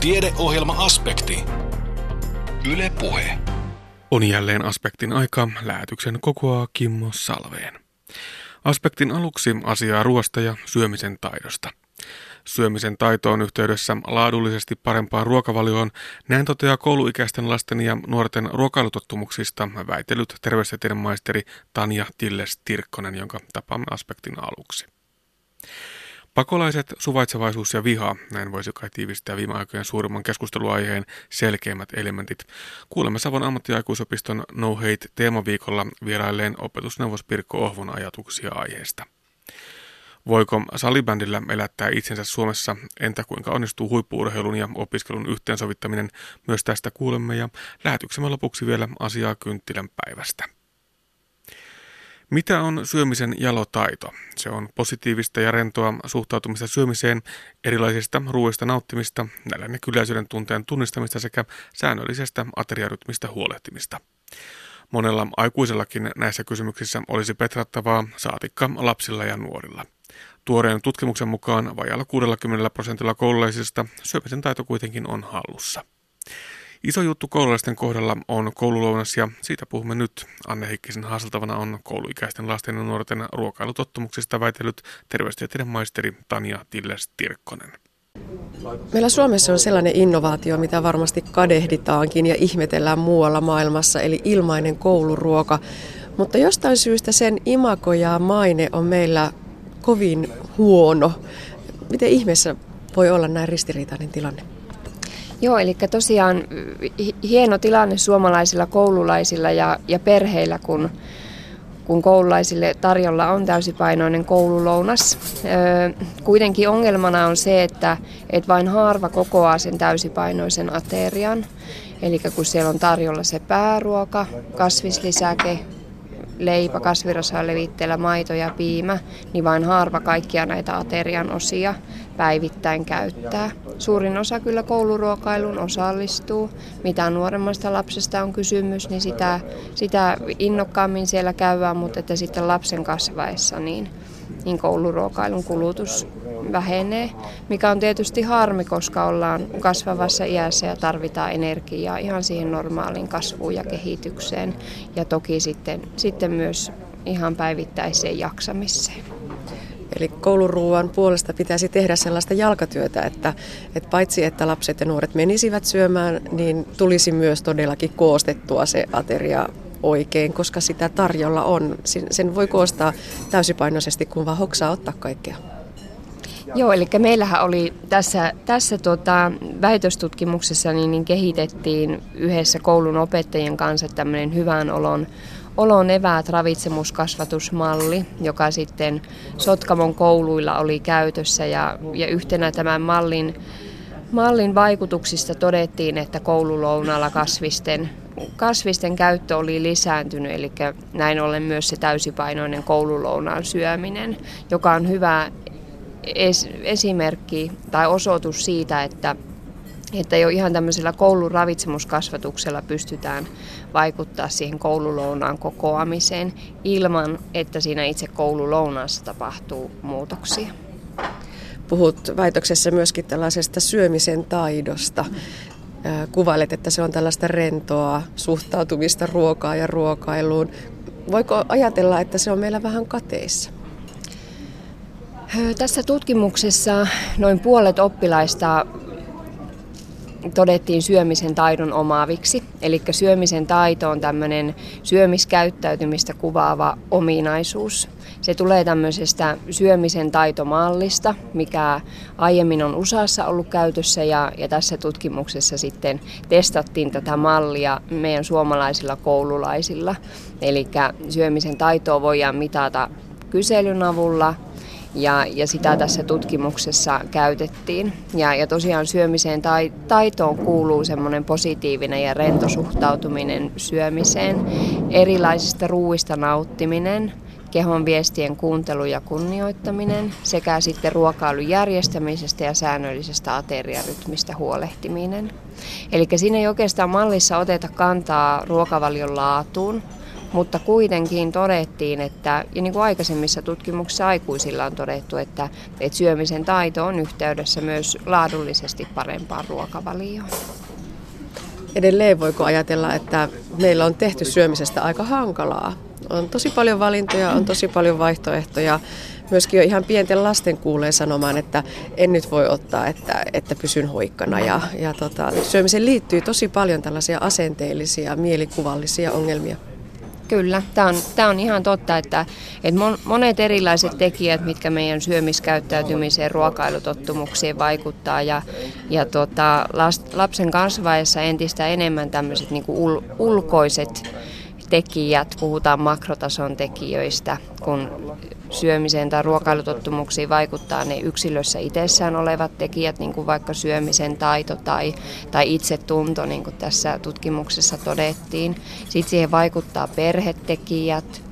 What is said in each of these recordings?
Tiedeohjelma-aspekti. Yle Puhe. On jälleen aspektin aika. Lähetyksen kokoaa Kimmo Salveen. Aspektin aluksi asiaa ruoasta ja syömisen taidosta. Syömisen taitoon yhteydessä laadullisesti parempaan ruokavalioon, näin toteaa kouluikäisten lasten ja nuorten ruokailutottumuksista väitellyt terveystieteen maisteri Tanja Tilles-Tirkkonen, jonka tapaamme aspektin aluksi. Pakolaiset, suvaitsevaisuus ja viha, näin voisi kai tiivistää viime aikojen suurimman keskusteluaiheen selkeimmät elementit. Kuulemme Savon ammattiaikuisopiston No Hate teemaviikolla vierailleen opetusneuvos Pirkko Ohvon ajatuksia aiheesta. Voiko salibändillä elättää itsensä Suomessa? Entä kuinka onnistuu huippuurheilun ja opiskelun yhteensovittaminen? Myös tästä kuulemme ja lähetyksemme lopuksi vielä asiaa kynttilän päivästä. Mitä on syömisen jalotaito? Se on positiivista ja rentoa suhtautumista syömiseen, erilaisista ruoista nauttimista, nälän ja kyläisyyden tunteen tunnistamista sekä säännöllisestä ateriarytmistä huolehtimista. Monella aikuisellakin näissä kysymyksissä olisi petrattavaa, saatikka lapsilla ja nuorilla. Tuoreen tutkimuksen mukaan vajalla 60 prosentilla koululaisista syömisen taito kuitenkin on hallussa. Iso juttu koululaisten kohdalla on koululounas ja siitä puhumme nyt. Anne Heikkisen haaseltavana on kouluikäisten lasten ja nuorten ruokailutottumuksista väitellyt terveystieteiden maisteri Tanja Tilles-Tirkkonen. Meillä Suomessa on sellainen innovaatio, mitä varmasti kadehditaankin ja ihmetellään muualla maailmassa, eli ilmainen kouluruoka. Mutta jostain syystä sen imako ja maine on meillä kovin huono. Miten ihmeessä voi olla näin ristiriitainen tilanne? Joo, eli tosiaan hieno tilanne suomalaisilla koululaisilla ja, ja perheillä, kun, kun koululaisille tarjolla on täysipainoinen koululounas. Kuitenkin ongelmana on se, että et vain harva kokoaa sen täysipainoisen aterian. Eli kun siellä on tarjolla se pääruoka, kasvislisäke, leipä, kasvirasaleviitteellä maito ja piimä, niin vain harva kaikkia näitä aterian osia päivittäin käyttää. Suurin osa kyllä kouluruokailuun osallistuu. Mitä nuoremmasta lapsesta on kysymys, niin sitä, sitä innokkaammin siellä käydään, mutta että sitten lapsen kasvaessa niin, niin kouluruokailun kulutus vähenee, mikä on tietysti harmi, koska ollaan kasvavassa iässä ja tarvitaan energiaa ihan siihen normaaliin kasvuun ja kehitykseen ja toki sitten, sitten myös ihan päivittäiseen jaksamiseen. Eli kouluruuan puolesta pitäisi tehdä sellaista jalkatyötä, että, että paitsi että lapset ja nuoret menisivät syömään, niin tulisi myös todellakin koostettua se ateria oikein, koska sitä tarjolla on. Sen voi koostaa täysipainoisesti, kun vaan hoksaa ottaa kaikkea. Joo, eli meillähän oli tässä, tässä tota, väitöstutkimuksessa niin, niin kehitettiin yhdessä koulun opettajien kanssa tämmöinen hyvän olon olon eväät ravitsemuskasvatusmalli, joka sitten Sotkamon kouluilla oli käytössä. Ja, ja yhtenä tämän mallin, mallin vaikutuksista todettiin, että koululounalla kasvisten, kasvisten käyttö oli lisääntynyt, eli näin ollen myös se täysipainoinen koululounaan syöminen, joka on hyvä es, esimerkki tai osoitus siitä, että että jo ihan tämmöisellä koulun ravitsemuskasvatuksella pystytään vaikuttaa siihen koululounaan kokoamiseen ilman, että siinä itse koululounaassa tapahtuu muutoksia. Puhut väitöksessä myöskin tällaisesta syömisen taidosta. Kuvailet, että se on tällaista rentoa suhtautumista ruokaa ja ruokailuun. Voiko ajatella, että se on meillä vähän kateissa? Tässä tutkimuksessa noin puolet oppilaista todettiin syömisen taidon omaaviksi. Eli syömisen taito on tämmöinen syömiskäyttäytymistä kuvaava ominaisuus. Se tulee tämmöisestä syömisen taitomallista, mikä aiemmin on USAssa ollut käytössä ja, ja tässä tutkimuksessa sitten testattiin tätä mallia meidän suomalaisilla koululaisilla. Eli syömisen taitoa voidaan mitata kyselyn avulla, ja, ja sitä tässä tutkimuksessa käytettiin. Ja, ja tosiaan syömiseen tai, taitoon kuuluu semmoinen positiivinen ja rento suhtautuminen syömiseen, erilaisista ruuista nauttiminen, kehon viestien kuuntelu ja kunnioittaminen sekä sitten ruokailun järjestämisestä ja säännöllisestä ateriarytmistä huolehtiminen. Eli siinä ei oikeastaan mallissa oteta kantaa ruokavalion laatuun, mutta kuitenkin todettiin, että, ja niin kuin aikaisemmissa tutkimuksissa aikuisilla on todettu, että, että syömisen taito on yhteydessä myös laadullisesti parempaan ruokavalioon. Edelleen voiko ajatella, että meillä on tehty syömisestä aika hankalaa? On tosi paljon valintoja, on tosi paljon vaihtoehtoja. Myöskin jo ihan pienten lasten kuulee sanomaan, että en nyt voi ottaa, että, että pysyn hoikkana. Ja, ja tota, syömiseen liittyy tosi paljon tällaisia asenteellisia, mielikuvallisia ongelmia. Kyllä, tämä on, tämä on ihan totta, että, että monet erilaiset tekijät, mitkä meidän syömiskäyttäytymiseen, ruokailutottumuksiin vaikuttaa ja, ja tota, lapsen kasvaessa entistä enemmän tämmöiset niin ul, ulkoiset tekijät, puhutaan makrotason tekijöistä, kun syömiseen tai ruokailutottumuksiin vaikuttaa ne yksilössä itsessään olevat tekijät, niin kuin vaikka syömisen taito tai, tai itsetunto, niin kuin tässä tutkimuksessa todettiin. Sitten siihen vaikuttaa perhetekijät,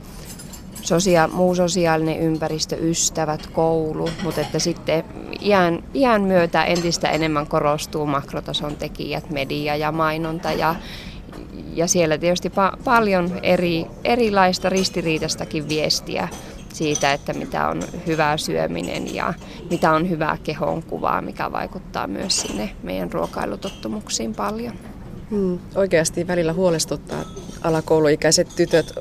sosia- muu sosiaalinen ympäristö, ystävät, koulu, mutta että sitten iän, iän myötä entistä enemmän korostuu makrotason tekijät, media ja mainonta ja, ja siellä tietysti pa- paljon eri, erilaista ristiriitastakin viestiä siitä, että mitä on hyvää syöminen ja mitä on hyvää kehonkuvaa, mikä vaikuttaa myös sinne meidän ruokailutottumuksiin paljon. Hmm, oikeasti välillä huolestuttaa alakouluikäiset tytöt.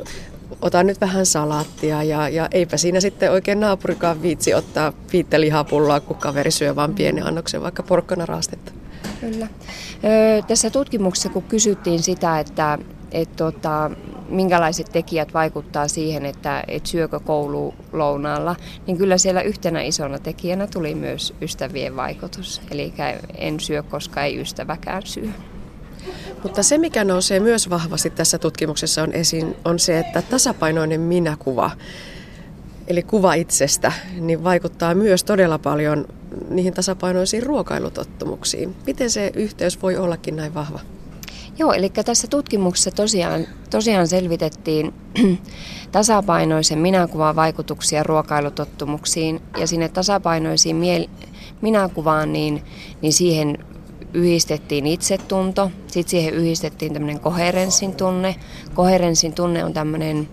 Ota nyt vähän salaattia ja, ja eipä siinä sitten oikein naapurikaan viitsi ottaa viittä lihapulloa, kun kaveri syö vain pienen annoksen vaikka porkkana raastetta. Kyllä. Öö, tässä tutkimuksessa, kun kysyttiin sitä, että et tota, minkälaiset tekijät vaikuttaa siihen, että et syökö koulu lounaalla, niin kyllä siellä yhtenä isona tekijänä tuli myös ystävien vaikutus. Eli en syö, koska ei ystäväkään syö. Mutta se, mikä nousee myös vahvasti tässä tutkimuksessa on esiin, on se, että tasapainoinen minäkuva, eli kuva itsestä, niin vaikuttaa myös todella paljon niihin tasapainoisiin ruokailutottumuksiin. Miten se yhteys voi ollakin näin vahva? Joo, eli tässä tutkimuksessa tosiaan, tosiaan selvitettiin tasapainoisen minäkuvan vaikutuksia ruokailutottumuksiin ja sinne tasapainoisiin miel- minäkuvaan, niin, niin siihen yhdistettiin itsetunto, sitten siihen yhdistettiin tämmöinen koherenssin tunne. Koherenssin tunne on tämmöinen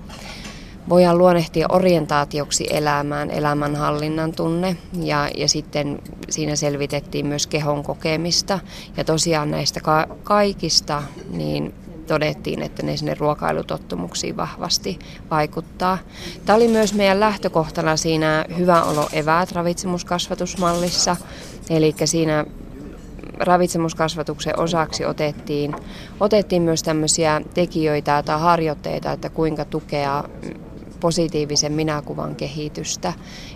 voidaan luonnehtia orientaatioksi elämään, elämänhallinnan tunne. Ja, ja sitten siinä selvitettiin myös kehon kokemista. Ja tosiaan näistä ka- kaikista niin todettiin, että ne sinne ruokailutottumuksiin vahvasti vaikuttaa. Tämä oli myös meidän lähtökohtana siinä hyvä olo eväät ravitsemuskasvatusmallissa, eli siinä ravitsemuskasvatuksen osaksi otettiin, otettiin myös tämmöisiä tekijöitä tai harjoitteita, että kuinka tukea positiivisen minäkuvan kehitystä.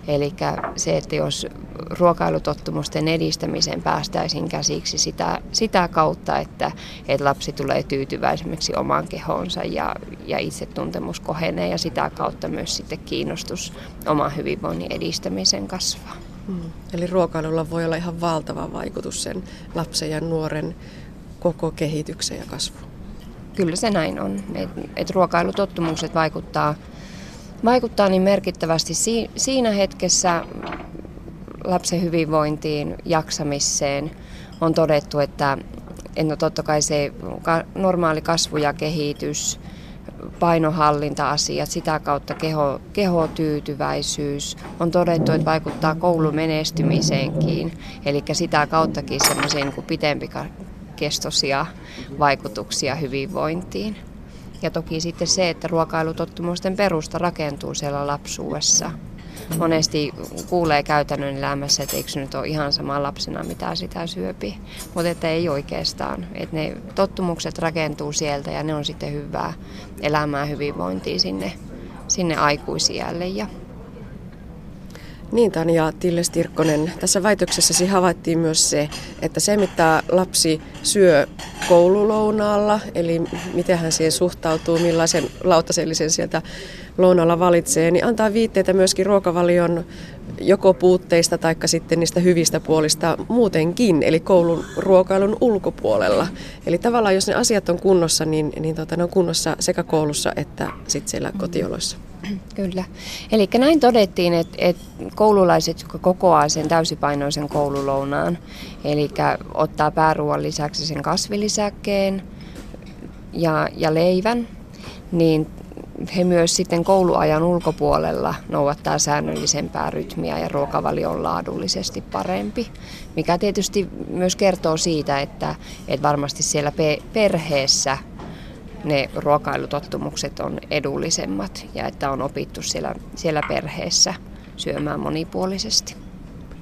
Eli se, että jos ruokailutottumusten edistämiseen päästäisiin käsiksi sitä, sitä kautta, että, että lapsi tulee tyytyväisemmäksi omaan kehoonsa ja, ja itsetuntemus kohenee ja sitä kautta myös sitten kiinnostus oman hyvinvoinnin edistämisen kasvaa. Hmm. Eli ruokailulla voi olla ihan valtava vaikutus sen lapsen ja nuoren koko kehitykseen ja kasvuun. Kyllä se näin on, että et ruokailutottumukset vaikuttaa vaikuttaa niin merkittävästi siinä hetkessä lapsen hyvinvointiin, jaksamiseen. On todettu, että no totta kai se normaali kasvu ja kehitys, painohallinta-asiat, sitä kautta keho, kehotyytyväisyys. On todettu, että vaikuttaa koulumenestymiseenkin, eli sitä kauttakin semmoisia niin pitempikestoisia vaikutuksia hyvinvointiin. Ja toki sitten se, että ruokailutottumusten perusta rakentuu siellä lapsuudessa. Monesti kuulee käytännön elämässä, että eikö nyt ole ihan sama lapsena, mitä sitä syöpi. Mutta että ei oikeastaan. Että ne tottumukset rakentuu sieltä ja ne on sitten hyvää elämää hyvinvointia sinne, sinne aikuisiälle. Ja niin Tanja Tilles Tirkkonen, tässä väitöksessäsi havaittiin myös se, että se mitä lapsi syö koululounaalla, eli miten hän siihen suhtautuu, millaisen lautasellisen sieltä lounalla valitsee, niin antaa viitteitä myöskin ruokavalion joko puutteista tai sitten niistä hyvistä puolista muutenkin, eli koulun ruokailun ulkopuolella. Eli tavallaan jos ne asiat on kunnossa, niin, niin tota, ne on kunnossa sekä koulussa että sitten siellä kotioloissa. Kyllä. Eli näin todettiin, että, että koululaiset, jotka kokoaa sen täysipainoisen koululounaan, eli ottaa pääruoan lisäksi sen kasvilisäkkeen ja, ja leivän, niin he myös sitten kouluajan ulkopuolella noudattaa säännöllisempää rytmiä ja ruokavalio on laadullisesti parempi, mikä tietysti myös kertoo siitä, että, että varmasti siellä perheessä ne ruokailutottumukset on edullisemmat ja että on opittu siellä, siellä perheessä syömään monipuolisesti.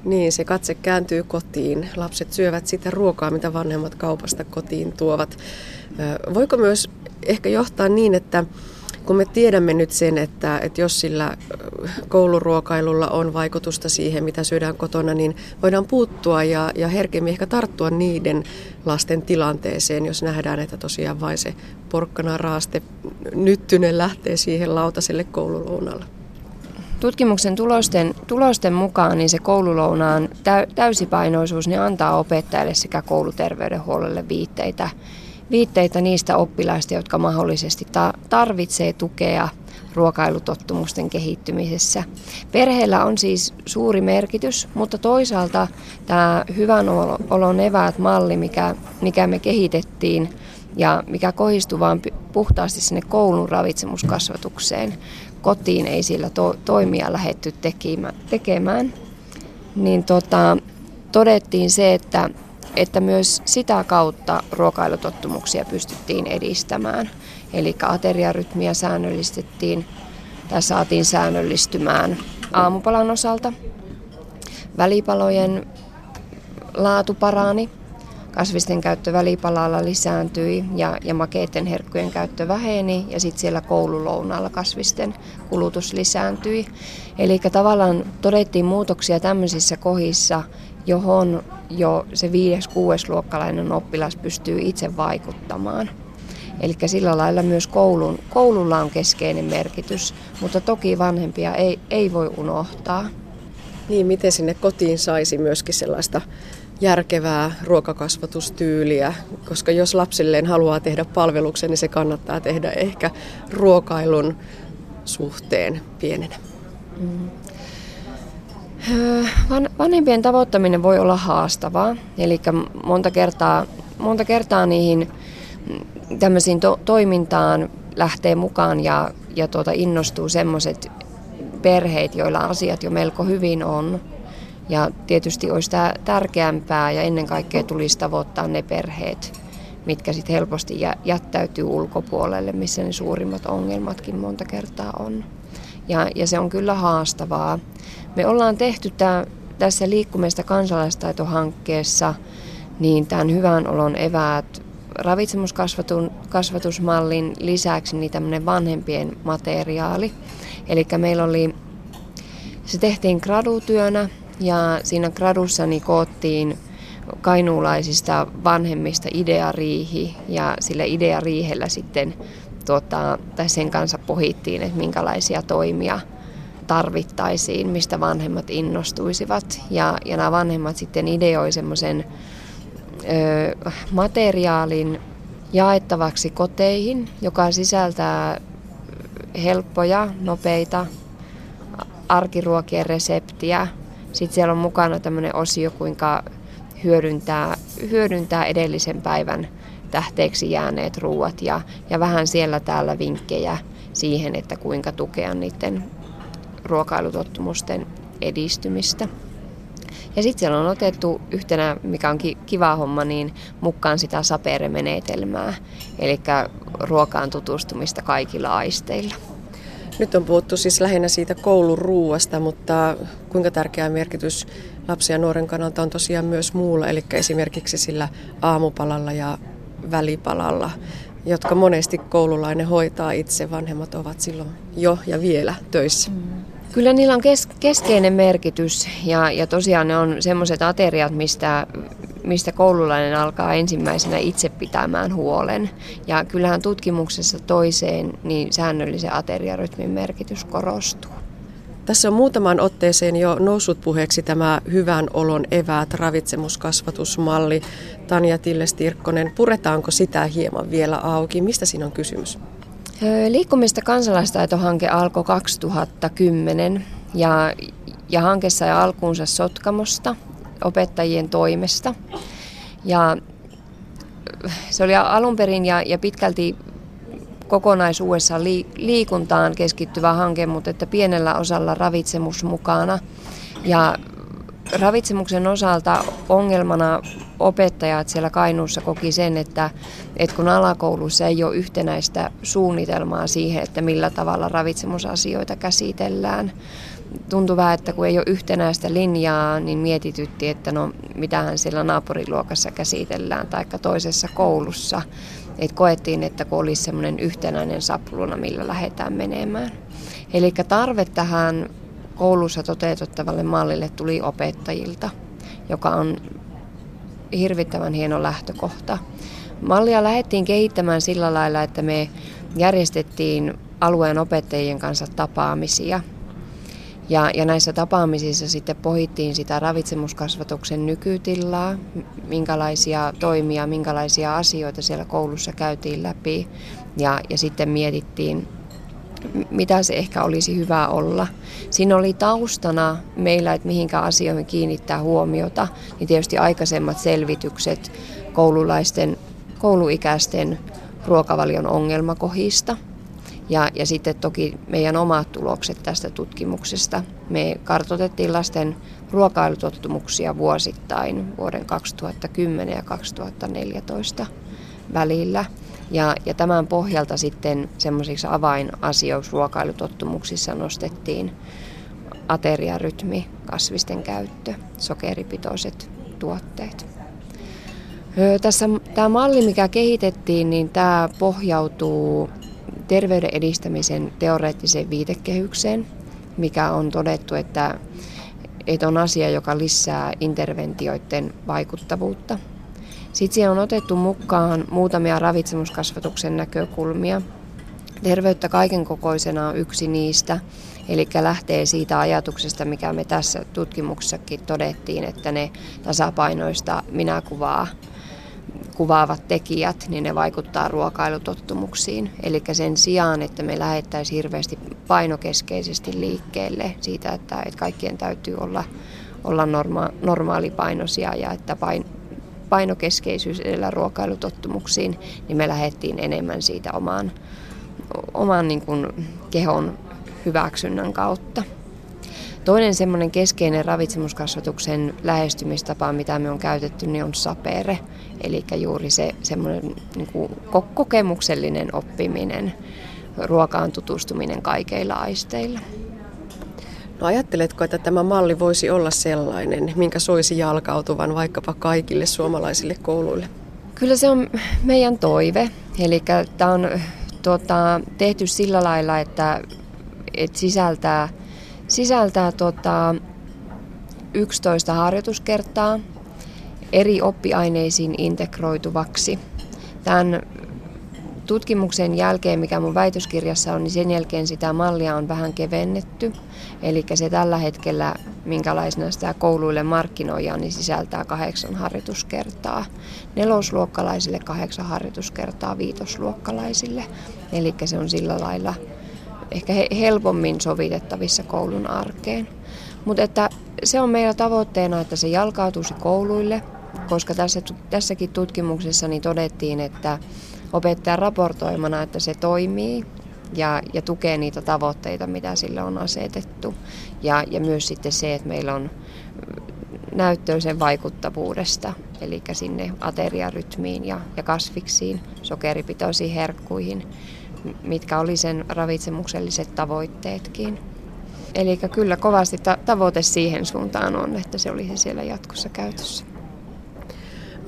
Niin, se katse kääntyy kotiin. Lapset syövät sitä ruokaa, mitä vanhemmat kaupasta kotiin tuovat. Voiko myös ehkä johtaa niin, että kun me tiedämme nyt sen, että, että jos sillä kouluruokailulla on vaikutusta siihen, mitä syödään kotona, niin voidaan puuttua ja, ja herkemmin ehkä tarttua niiden lasten tilanteeseen, jos nähdään, että tosiaan vain se porkkana raaste nyttynen lähtee siihen lautaselle koululounalla. Tutkimuksen tulosten, tulosten mukaan niin se koululounaan täysipainoisuus niin antaa opettajalle sekä kouluterveydenhuollolle viitteitä viitteitä niistä oppilaista, jotka mahdollisesti tarvitsee tukea ruokailutottumusten kehittymisessä. Perheellä on siis suuri merkitys, mutta toisaalta tämä hyvän olon eväät malli, mikä, mikä me kehitettiin ja mikä kohdistuu vain puhtaasti sinne koulun ravitsemuskasvatukseen, kotiin ei sillä to, toimia lähetty tekemään, niin tota, todettiin se, että että myös sitä kautta ruokailutottumuksia pystyttiin edistämään. Eli ateriarytmiä säännöllistettiin tai saatiin säännöllistymään aamupalan osalta. Välipalojen laatu parani, kasvisten käyttö välipalalla lisääntyi ja, ja makeiden herkkujen käyttö väheni ja sitten siellä koululounaalla kasvisten kulutus lisääntyi. Eli tavallaan todettiin muutoksia tämmöisissä kohdissa, johon jo se viides, kuudes luokkalainen oppilas pystyy itse vaikuttamaan. Eli sillä lailla myös koulun, koululla on keskeinen merkitys, mutta toki vanhempia ei, ei voi unohtaa. Niin, miten sinne kotiin saisi myöskin sellaista järkevää ruokakasvatustyyliä, koska jos lapsilleen haluaa tehdä palveluksen, niin se kannattaa tehdä ehkä ruokailun suhteen pienenä. Mm. Vanhempien tavoittaminen voi olla haastavaa, eli monta kertaa, monta kertaa niihin mm, tämmöisiin to- toimintaan lähtee mukaan ja, ja tuota innostuu semmoiset perheet, joilla asiat jo melko hyvin on. Ja tietysti olisi tämä tärkeämpää ja ennen kaikkea tulisi tavoittaa ne perheet, mitkä sitten helposti jättäytyy ulkopuolelle, missä ne suurimmat ongelmatkin monta kertaa on. Ja, ja se on kyllä haastavaa. Me ollaan tehty tää, tässä liikkumista kansalaistaitohankkeessa niin tämän hyvän olon eväät ravitsemuskasvatusmallin lisäksi niin tämmöinen vanhempien materiaali. Eli meillä oli, se tehtiin gradutyönä ja siinä gradussa niin koottiin kainuulaisista vanhemmista ideariihi ja sillä ideariihellä sitten tuota, tai sen kanssa pohittiin, että minkälaisia toimia tarvittaisiin, mistä vanhemmat innostuisivat. Ja, ja nämä vanhemmat sitten ideoi semmoisen materiaalin jaettavaksi koteihin, joka sisältää helppoja, nopeita arkiruokien reseptiä. Sitten siellä on mukana tämmöinen osio, kuinka hyödyntää, hyödyntää edellisen päivän tähteeksi jääneet ruuat ja, ja vähän siellä täällä vinkkejä siihen, että kuinka tukea niiden ruokailutottumusten edistymistä. Ja sitten siellä on otettu yhtenä, mikä on kiva homma, niin mukaan sitä saperemenetelmää, eli ruokaan tutustumista kaikilla aisteilla. Nyt on puhuttu siis lähinnä siitä kouluruuasta, mutta kuinka tärkeä merkitys lapsia ja nuoren kannalta on tosiaan myös muulla, eli esimerkiksi sillä aamupalalla ja välipalalla, jotka monesti koululainen hoitaa itse. Vanhemmat ovat silloin jo ja vielä töissä. Mm. Kyllä niillä on kes- keskeinen merkitys ja, ja tosiaan ne on semmoiset ateriat, mistä, mistä koululainen alkaa ensimmäisenä itse pitämään huolen. Ja kyllähän tutkimuksessa toiseen niin säännöllisen ateriarytmin merkitys korostuu. Tässä on muutamaan otteeseen jo noussut puheeksi tämä hyvän olon eväät ravitsemuskasvatusmalli. Tanja Tilles-Tirkkonen, puretaanko sitä hieman vielä auki? Mistä siinä on kysymys? Liikkumista kansalaistaitohanke alkoi 2010 ja, ja hanke sai alkuunsa Sotkamosta opettajien toimesta. Ja se oli alun perin ja, ja pitkälti kokonaisuudessaan liikuntaan keskittyvä hanke, mutta että pienellä osalla ravitsemus mukana. Ja ravitsemuksen osalta ongelmana opettajat siellä Kainuussa koki sen, että, että kun alakoulussa ei ole yhtenäistä suunnitelmaa siihen, että millä tavalla ravitsemusasioita käsitellään, tuntui vähän, että kun ei ole yhtenäistä linjaa, niin mietitytti, että no mitähän siellä naapuriluokassa käsitellään tai toisessa koulussa. Et koettiin, että kun olisi semmoinen yhtenäinen sapluna, millä lähdetään menemään. Eli tarve tähän koulussa toteutettavalle mallille tuli opettajilta, joka on hirvittävän hieno lähtökohta. Mallia lähdettiin kehittämään sillä lailla, että me järjestettiin alueen opettajien kanssa tapaamisia. Ja, ja näissä tapaamisissa sitten pohittiin sitä ravitsemuskasvatuksen nykytilaa, minkälaisia toimia, minkälaisia asioita siellä koulussa käytiin läpi. Ja, ja sitten mietittiin mitä se ehkä olisi hyvä olla. Siinä oli taustana meillä, että mihinkä asioihin kiinnittää huomiota, niin tietysti aikaisemmat selvitykset koululaisten, kouluikäisten ruokavalion ongelmakohista. Ja, ja sitten toki meidän omat tulokset tästä tutkimuksesta. Me kartoitettiin lasten ruokailutottumuksia vuosittain vuoden 2010 ja 2014 välillä. Ja, ja tämän pohjalta sitten semmoisiksi avainasioiksi ruokailutottumuksissa nostettiin ateriarytmi, kasvisten käyttö, sokeripitoiset tuotteet. Tässä tämä malli, mikä kehitettiin, niin tämä pohjautuu terveyden edistämisen teoreettiseen viitekehykseen, mikä on todettu, että, että on asia, joka lisää interventioiden vaikuttavuutta sitten siihen on otettu mukaan muutamia ravitsemuskasvatuksen näkökulmia. Terveyttä kaiken kokoisena on yksi niistä, eli lähtee siitä ajatuksesta, mikä me tässä tutkimuksessakin todettiin, että ne tasapainoista minäkuvaa kuvaavat tekijät, niin ne vaikuttaa ruokailutottumuksiin. Eli sen sijaan, että me lähettäisiin hirveästi painokeskeisesti liikkeelle siitä, että, että kaikkien täytyy olla, olla norma, normaalipainoisia ja että pain, painokeskeisyys edellä ruokailutottumuksiin, niin me lähdettiin enemmän siitä oman, oman niin kuin kehon hyväksynnän kautta. Toinen semmoinen keskeinen ravitsemuskasvatuksen lähestymistapa, mitä me on käytetty, niin on sapere. Eli juuri se semmoinen niin kuin kokemuksellinen oppiminen, ruokaan tutustuminen kaikilla aisteilla. No ajatteletko, että tämä malli voisi olla sellainen, minkä soisi jalkautuvan vaikkapa kaikille suomalaisille kouluille? Kyllä se on meidän toive. Eli tämä on tuota, tehty sillä lailla, että, että sisältää, sisältää tuota, 11 harjoituskertaa eri oppiaineisiin integroituvaksi. Tämän tutkimuksen jälkeen, mikä mun väitöskirjassa on, niin sen jälkeen sitä mallia on vähän kevennetty. Eli se tällä hetkellä, minkälaisena sitä kouluille markkinoidaan, niin sisältää kahdeksan harjoituskertaa. Nelosluokkalaisille kahdeksan harjoituskertaa viitosluokkalaisille. Eli se on sillä lailla ehkä helpommin sovitettavissa koulun arkeen. Mutta että se on meillä tavoitteena, että se jalkautuisi kouluille, koska tässä, tässäkin tutkimuksessa niin todettiin, että opettajan raportoimana, että se toimii ja, ja tukee niitä tavoitteita, mitä sille on asetettu. Ja, ja myös sitten se, että meillä on näyttöä sen vaikuttavuudesta, eli sinne ateriarytmiin ja, ja kasviksiin, sokeripitoisiin herkkuihin, mitkä oli sen ravitsemukselliset tavoitteetkin. Eli kyllä kovasti ta- tavoite siihen suuntaan on, että se olisi siellä jatkossa käytössä.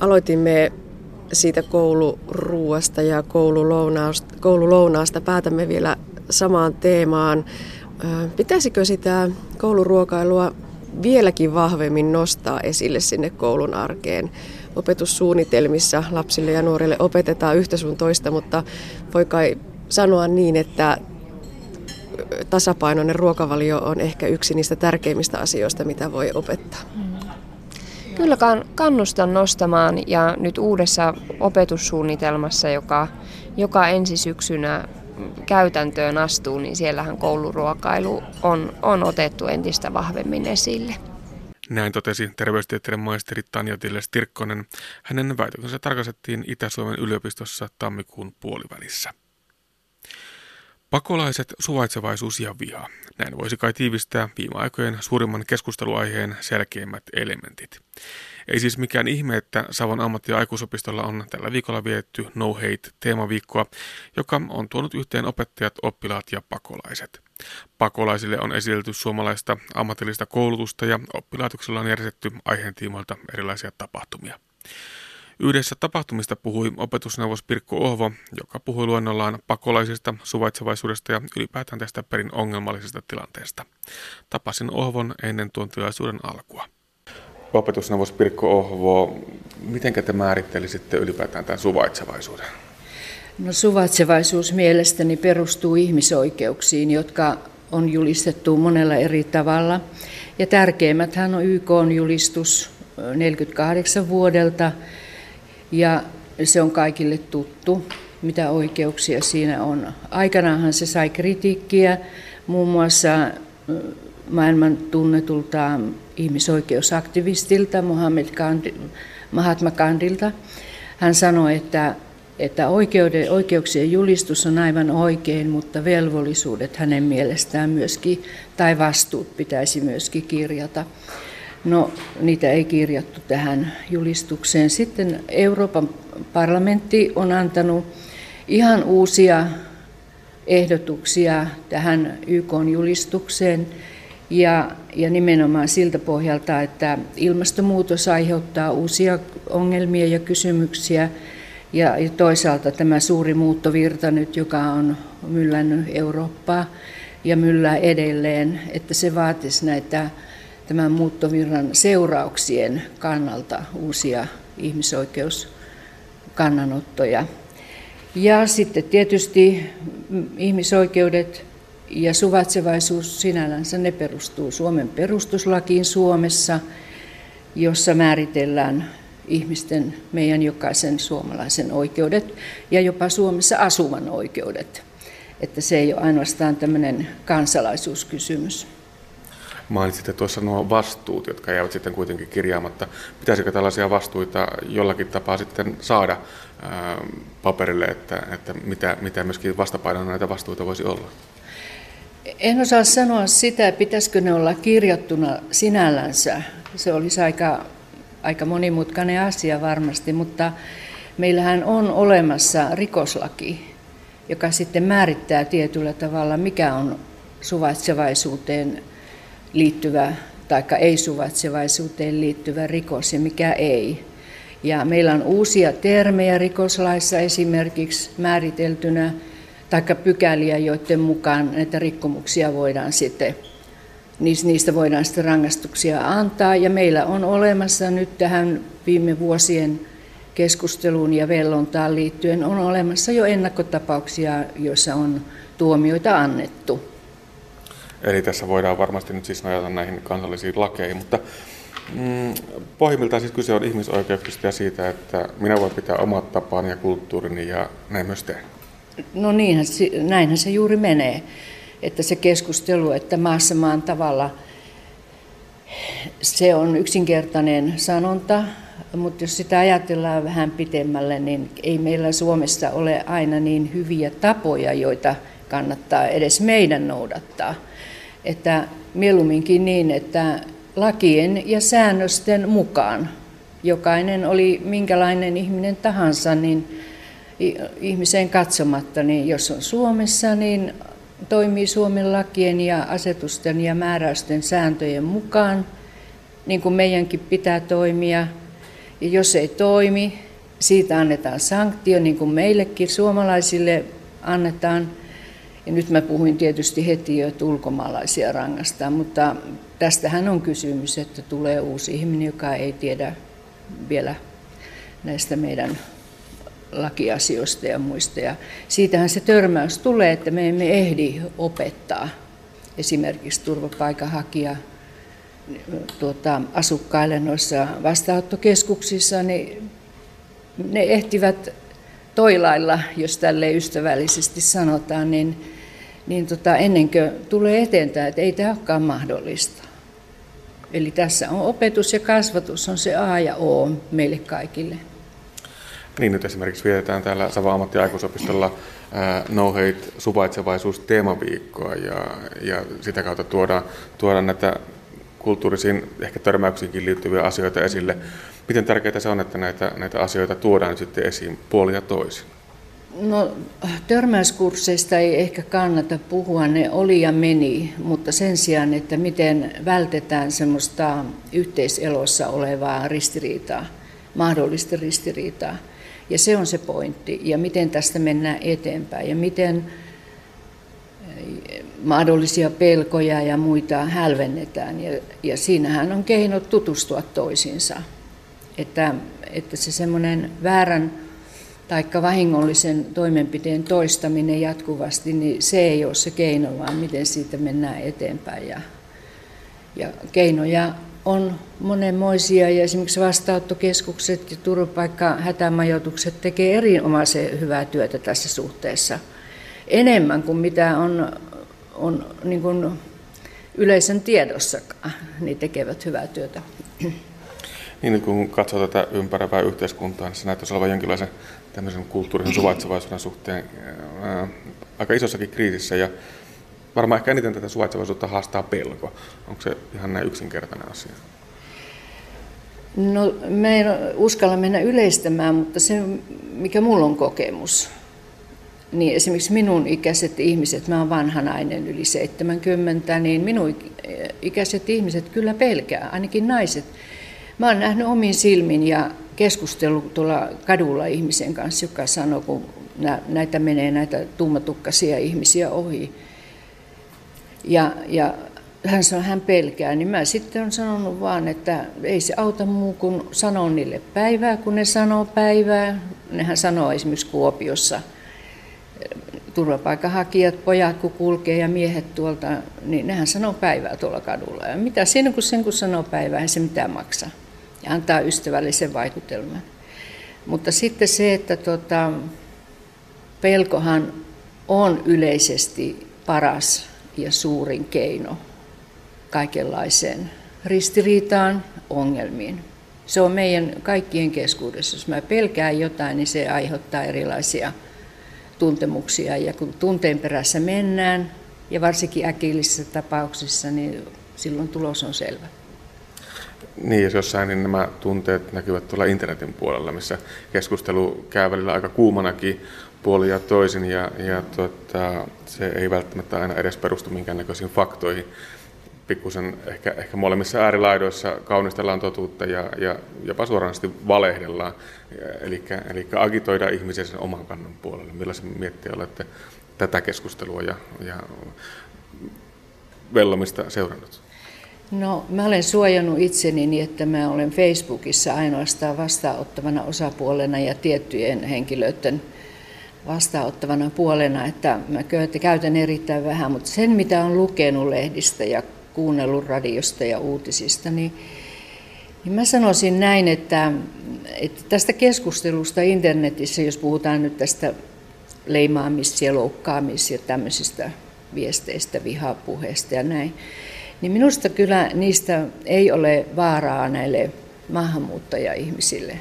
Aloitimme siitä kouluruuasta ja koululounaasta, koululounaasta päätämme vielä samaan teemaan. Pitäisikö sitä kouluruokailua vieläkin vahvemmin nostaa esille sinne koulun arkeen? Opetussuunnitelmissa lapsille ja nuorille opetetaan yhtä sun toista, mutta voi kai sanoa niin, että tasapainoinen ruokavalio on ehkä yksi niistä tärkeimmistä asioista, mitä voi opettaa. Mm. Kyllä kannustan nostamaan ja nyt uudessa opetussuunnitelmassa, joka, joka ensi syksynä käytäntöön astuu, niin siellähän kouluruokailu on, on otettu entistä vahvemmin esille. Näin totesi terveystieteiden maisteri Tanja Tilles Tirkkonen. Hänen väitöksensä tarkastettiin Itä-Suomen yliopistossa tammikuun puolivälissä. Pakolaiset, suvaitsevaisuus ja viha. Näin voisi kai tiivistää viime aikojen suurimman keskusteluaiheen selkeimmät elementit. Ei siis mikään ihme, että Savon ammatti- ja aikuisopistolla on tällä viikolla vietty No Hate-teemaviikkoa, joka on tuonut yhteen opettajat, oppilaat ja pakolaiset. Pakolaisille on esitelty suomalaista ammatillista koulutusta ja oppilaitoksella on järjestetty aiheen tiimoilta erilaisia tapahtumia. Yhdessä tapahtumista puhui opetusneuvos Pirkko Ohvo, joka puhui luennollaan pakolaisista, suvaitsevaisuudesta ja ylipäätään tästä perin ongelmallisesta tilanteesta. Tapasin Ohvon ennen tuon tilaisuuden alkua. Opetusneuvos Pirkko Ohvo, miten te määrittelisitte ylipäätään tämän suvaitsevaisuuden? No suvaitsevaisuus mielestäni perustuu ihmisoikeuksiin, jotka on julistettu monella eri tavalla. Ja tärkeimmät on YK on julistus 48 vuodelta, ja se on kaikille tuttu, mitä oikeuksia siinä on. Aikanaanhan se sai kritiikkiä muun muassa maailman tunnetulta ihmisoikeusaktivistilta Mohammed Gandhi, Mahatma Gandhilta. Hän sanoi, että, että oikeuden, oikeuksien julistus on aivan oikein, mutta velvollisuudet hänen mielestään myöskin, tai vastuut pitäisi myöskin kirjata. No, niitä ei kirjattu tähän julistukseen. Sitten Euroopan parlamentti on antanut ihan uusia ehdotuksia tähän YK-julistukseen ja, ja nimenomaan siltä pohjalta, että ilmastonmuutos aiheuttaa uusia ongelmia ja kysymyksiä ja, ja toisaalta tämä suuri muuttovirta nyt, joka on myllännyt Eurooppaa ja myllää edelleen, että se vaatisi näitä tämän muuttovirran seurauksien kannalta uusia ihmisoikeuskannanottoja. Ja sitten tietysti ihmisoikeudet ja suvaitsevaisuus sinällänsä ne perustuu Suomen perustuslakiin Suomessa, jossa määritellään ihmisten, meidän jokaisen suomalaisen oikeudet ja jopa Suomessa asuvan oikeudet. Että se ei ole ainoastaan tämmöinen kansalaisuuskysymys. Mainitsitte tuossa nuo vastuut, jotka jäävät sitten kuitenkin kirjaamatta. Pitäisikö tällaisia vastuita jollakin tapaa sitten saada ää, paperille, että, että mitä, mitä myöskin vastapainona näitä vastuita voisi olla? En osaa sanoa sitä, pitäisikö ne olla kirjattuna sinällänsä. Se olisi aika, aika monimutkainen asia varmasti, mutta meillähän on olemassa rikoslaki, joka sitten määrittää tietyllä tavalla, mikä on suvaitsevaisuuteen liittyvä tai ei-suvaitsevaisuuteen liittyvä rikos ja mikä ei. Ja meillä on uusia termejä rikoslaissa esimerkiksi määriteltynä, tai pykäliä, joiden mukaan näitä rikkomuksia voidaan sitten, niistä voidaan sitten rangaistuksia antaa. Ja meillä on olemassa nyt tähän viime vuosien keskusteluun ja vellontaan liittyen on olemassa jo ennakkotapauksia, joissa on tuomioita annettu. Eli tässä voidaan varmasti nyt siis nojata näihin kansallisiin lakeihin, mutta mm, pohjimmiltaan siis kyse on ihmisoikeuksista ja siitä, että minä voin pitää omat tapaani ja kulttuurini ja näin myös teen. No niinhän, näinhän se juuri menee, että se keskustelu, että maassa maan tavalla, se on yksinkertainen sanonta, mutta jos sitä ajatellaan vähän pitemmälle, niin ei meillä Suomessa ole aina niin hyviä tapoja, joita kannattaa edes meidän noudattaa. Että mieluumminkin niin, että lakien ja säännösten mukaan jokainen oli minkälainen ihminen tahansa, niin ihmiseen katsomatta, niin jos on Suomessa, niin toimii Suomen lakien ja asetusten ja määräysten sääntöjen mukaan, niin kuin meidänkin pitää toimia. Ja jos ei toimi, siitä annetaan sanktio, niin kuin meillekin suomalaisille annetaan. Ja nyt mä puhuin tietysti heti jo, että ulkomaalaisia rangaistaan, mutta tästähän on kysymys, että tulee uusi ihminen, joka ei tiedä vielä näistä meidän lakiasioista ja muista. Ja siitähän se törmäys tulee, että me emme ehdi opettaa esimerkiksi turvapaikanhakija tuota, asukkaille noissa vastaanottokeskuksissa, niin ne ehtivät toilailla, jos tälle ystävällisesti sanotaan, niin, niin tota, ennen kuin tulee eteenpäin, että ei tämä olekaan mahdollista. Eli tässä on opetus ja kasvatus on se A ja O meille kaikille. Niin nyt esimerkiksi vietetään täällä Savon ammattiaikuisopistolla No Hate suvaitsevaisuus teemaviikkoa ja, ja sitä kautta tuodaan, tuodaan näitä kulttuurisiin ehkä törmäyksiinkin liittyviä asioita esille. Miten tärkeää se on, että näitä, näitä asioita tuodaan sitten esiin puoli ja toisin? No törmäyskursseista ei ehkä kannata puhua, ne oli ja meni, mutta sen sijaan, että miten vältetään semmoista yhteiselossa olevaa ristiriitaa, mahdollista ristiriitaa. Ja se on se pointti. Ja miten tästä mennään eteenpäin ja miten eh, mahdollisia pelkoja ja muita hälvennetään. Ja, ja siinähän on keinot tutustua toisiinsa. Että, että se semmoinen väärän tai vahingollisen toimenpiteen toistaminen jatkuvasti, niin se ei ole se keino, vaan miten siitä mennään eteenpäin. Ja, ja keinoja on monenmoisia ja esimerkiksi vastaanottokeskukset ja turvapaikka-hätämajoitukset tekee erinomaisen hyvää työtä tässä suhteessa. Enemmän kuin mitä on, on niin kuin yleisön tiedossakaan, niin tekevät hyvää työtä. Niin, kun katsoo tätä ympäröivää yhteiskuntaa, niin se näyttäisi olevan jonkinlaisen tämmöisen kulttuurisen suvaitsevaisuuden suhteen ää, aika isossakin kriisissä. Ja varmaan ehkä eniten tätä suvaitsevaisuutta haastaa pelko. Onko se ihan näin yksinkertainen asia? No, mä en uskalla mennä yleistämään, mutta se, mikä mulla on kokemus, niin esimerkiksi minun ikäiset ihmiset, mä oon vanha nainen yli 70, niin minun ikäiset ihmiset kyllä pelkää, ainakin naiset. Mä oon nähnyt omin silmin ja keskustellut tuolla kadulla ihmisen kanssa, joka sanoo, kun näitä menee näitä tummatukkaisia ihmisiä ohi. Ja, ja hän sanoi, hän pelkää, niin mä sitten on sanonut vaan, että ei se auta muu kuin sanoa niille päivää, kun ne sanoo päivää. Nehän sanoo esimerkiksi Kuopiossa, turvapaikanhakijat, pojat kun kulkee ja miehet tuolta, niin nehän sanoo päivää tuolla kadulla. Ja mitä siinä kun sen kun sanoo päivää, ei se mitään maksa. Ja antaa ystävällisen vaikutelman. Mutta sitten se, että tota, pelkohan on yleisesti paras ja suurin keino kaikenlaiseen ristiriitaan, ongelmiin. Se on meidän kaikkien keskuudessa. Jos mä pelkään jotain, niin se aiheuttaa erilaisia tuntemuksia. Ja kun tunteen perässä mennään, ja varsinkin äkillisissä tapauksissa, niin silloin tulos on selvä. Niin, jos jossain, niin nämä tunteet näkyvät tuolla internetin puolella, missä keskustelu käy välillä aika kuumanakin puoli ja toisin, ja, ja tuota, se ei välttämättä aina edes perustu minkäännäköisiin faktoihin pikkusen ehkä, ehkä molemmissa äärilaidoissa kaunistellaan totuutta ja, ja jopa suoranaisesti valehdellaan. Eli, eli agitoida ihmisiä sen oman kannan puolelle. Millaisen miettiä olette tätä keskustelua ja, ja vellomista seurannut? No, mä olen suojannut itseni niin, että mä olen Facebookissa ainoastaan vastaanottavana osapuolena ja tiettyjen henkilöiden vastaanottavana puolena, että mä käytän erittäin vähän, mutta sen mitä on lukenut lehdistä ja kuunnellut radiosta ja uutisista, niin, niin mä sanoisin näin, että, että tästä keskustelusta internetissä, jos puhutaan nyt tästä leimaamis- ja loukkaamis- ja tämmöisistä viesteistä, vihapuheesta ja näin, niin minusta kyllä niistä ei ole vaaraa näille maahanmuuttaja-ihmisille.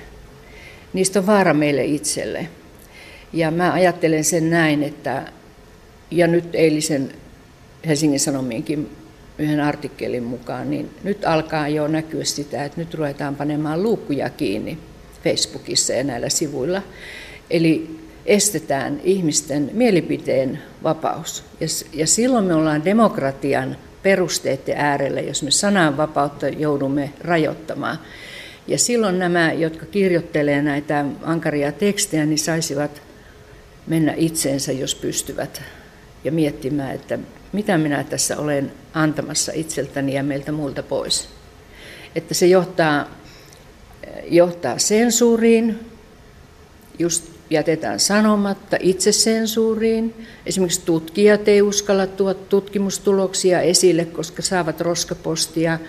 Niistä on vaara meille itselle. Ja mä ajattelen sen näin, että, ja nyt eilisen Helsingin Sanomienkin yhden artikkelin mukaan, niin nyt alkaa jo näkyä sitä, että nyt ruvetaan panemaan luukkuja kiinni Facebookissa ja näillä sivuilla. Eli estetään ihmisten mielipiteen vapaus. Ja, ja silloin me ollaan demokratian perusteiden äärellä, jos me sananvapautta joudumme rajoittamaan. Ja silloin nämä, jotka kirjoittelee näitä ankaria tekstejä, niin saisivat mennä itseensä, jos pystyvät, ja miettimään, että mitä minä tässä olen antamassa itseltäni ja meiltä muilta pois. Että se johtaa, johtaa sensuuriin, just jätetään sanomatta itsesensuuriin. Esimerkiksi tutkijat ei uskalla tuoda tutkimustuloksia esille, koska saavat roskapostia.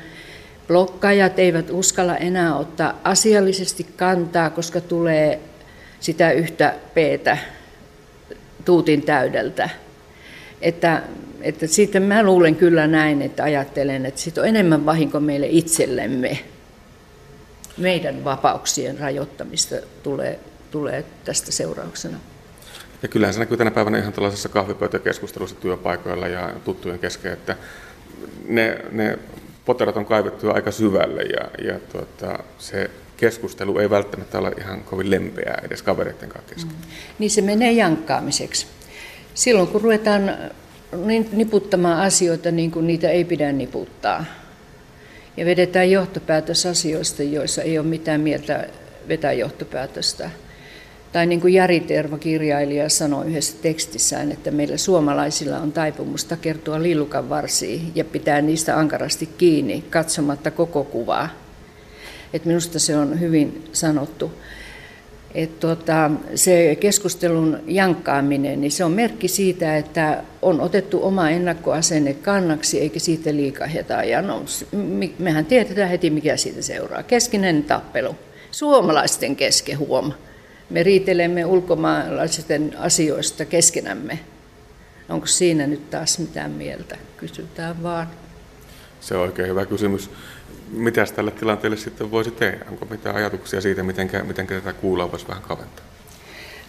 Blokkaajat eivät uskalla enää ottaa asiallisesti kantaa, koska tulee sitä yhtä peetä tuutin täydeltä. Että, että sitten mä luulen kyllä näin, että ajattelen, että siitä on enemmän vahinko meille itsellemme. Meidän vapauksien rajoittamista tulee tulee tästä seurauksena. Ja kyllähän se näkyy tänä päivänä ihan tällaisessa kahvipöytäkeskustelussa työpaikoilla ja tuttujen kesken, että ne, ne poterat on kaivettu aika syvälle ja, ja tuota, se keskustelu ei välttämättä ole ihan kovin lempeää edes kavereiden kanssa kesken. Mm. Niin se menee jankkaamiseksi. Silloin kun ruvetaan niputtamaan asioita niin kuin niitä ei pidä niputtaa ja vedetään johtopäätös asioista, joissa ei ole mitään mieltä vetää johtopäätöstä. Tai niin kuin Jari Tervo, kirjailija, sanoi yhdessä tekstissään, että meillä suomalaisilla on taipumusta kertoa lillukan varsiin ja pitää niistä ankarasti kiinni katsomatta koko kuvaa. Et minusta se on hyvin sanottu. Et tuota, se keskustelun jankkaaminen, niin se on merkki siitä, että on otettu oma ennakkoasenne kannaksi, eikä siitä liikaheta. Ja no, mehän tiedetään heti, mikä siitä seuraa. Keskinen tappelu. Suomalaisten kesken huoma. Me riitelemme ulkomaalaisten asioista keskenämme. Onko siinä nyt taas mitään mieltä? Kysytään vaan. Se on oikein hyvä kysymys. Mitä tälle tilanteelle sitten voisi tehdä? Onko mitään ajatuksia siitä, miten, miten tätä kuulua voisi vähän kaventaa?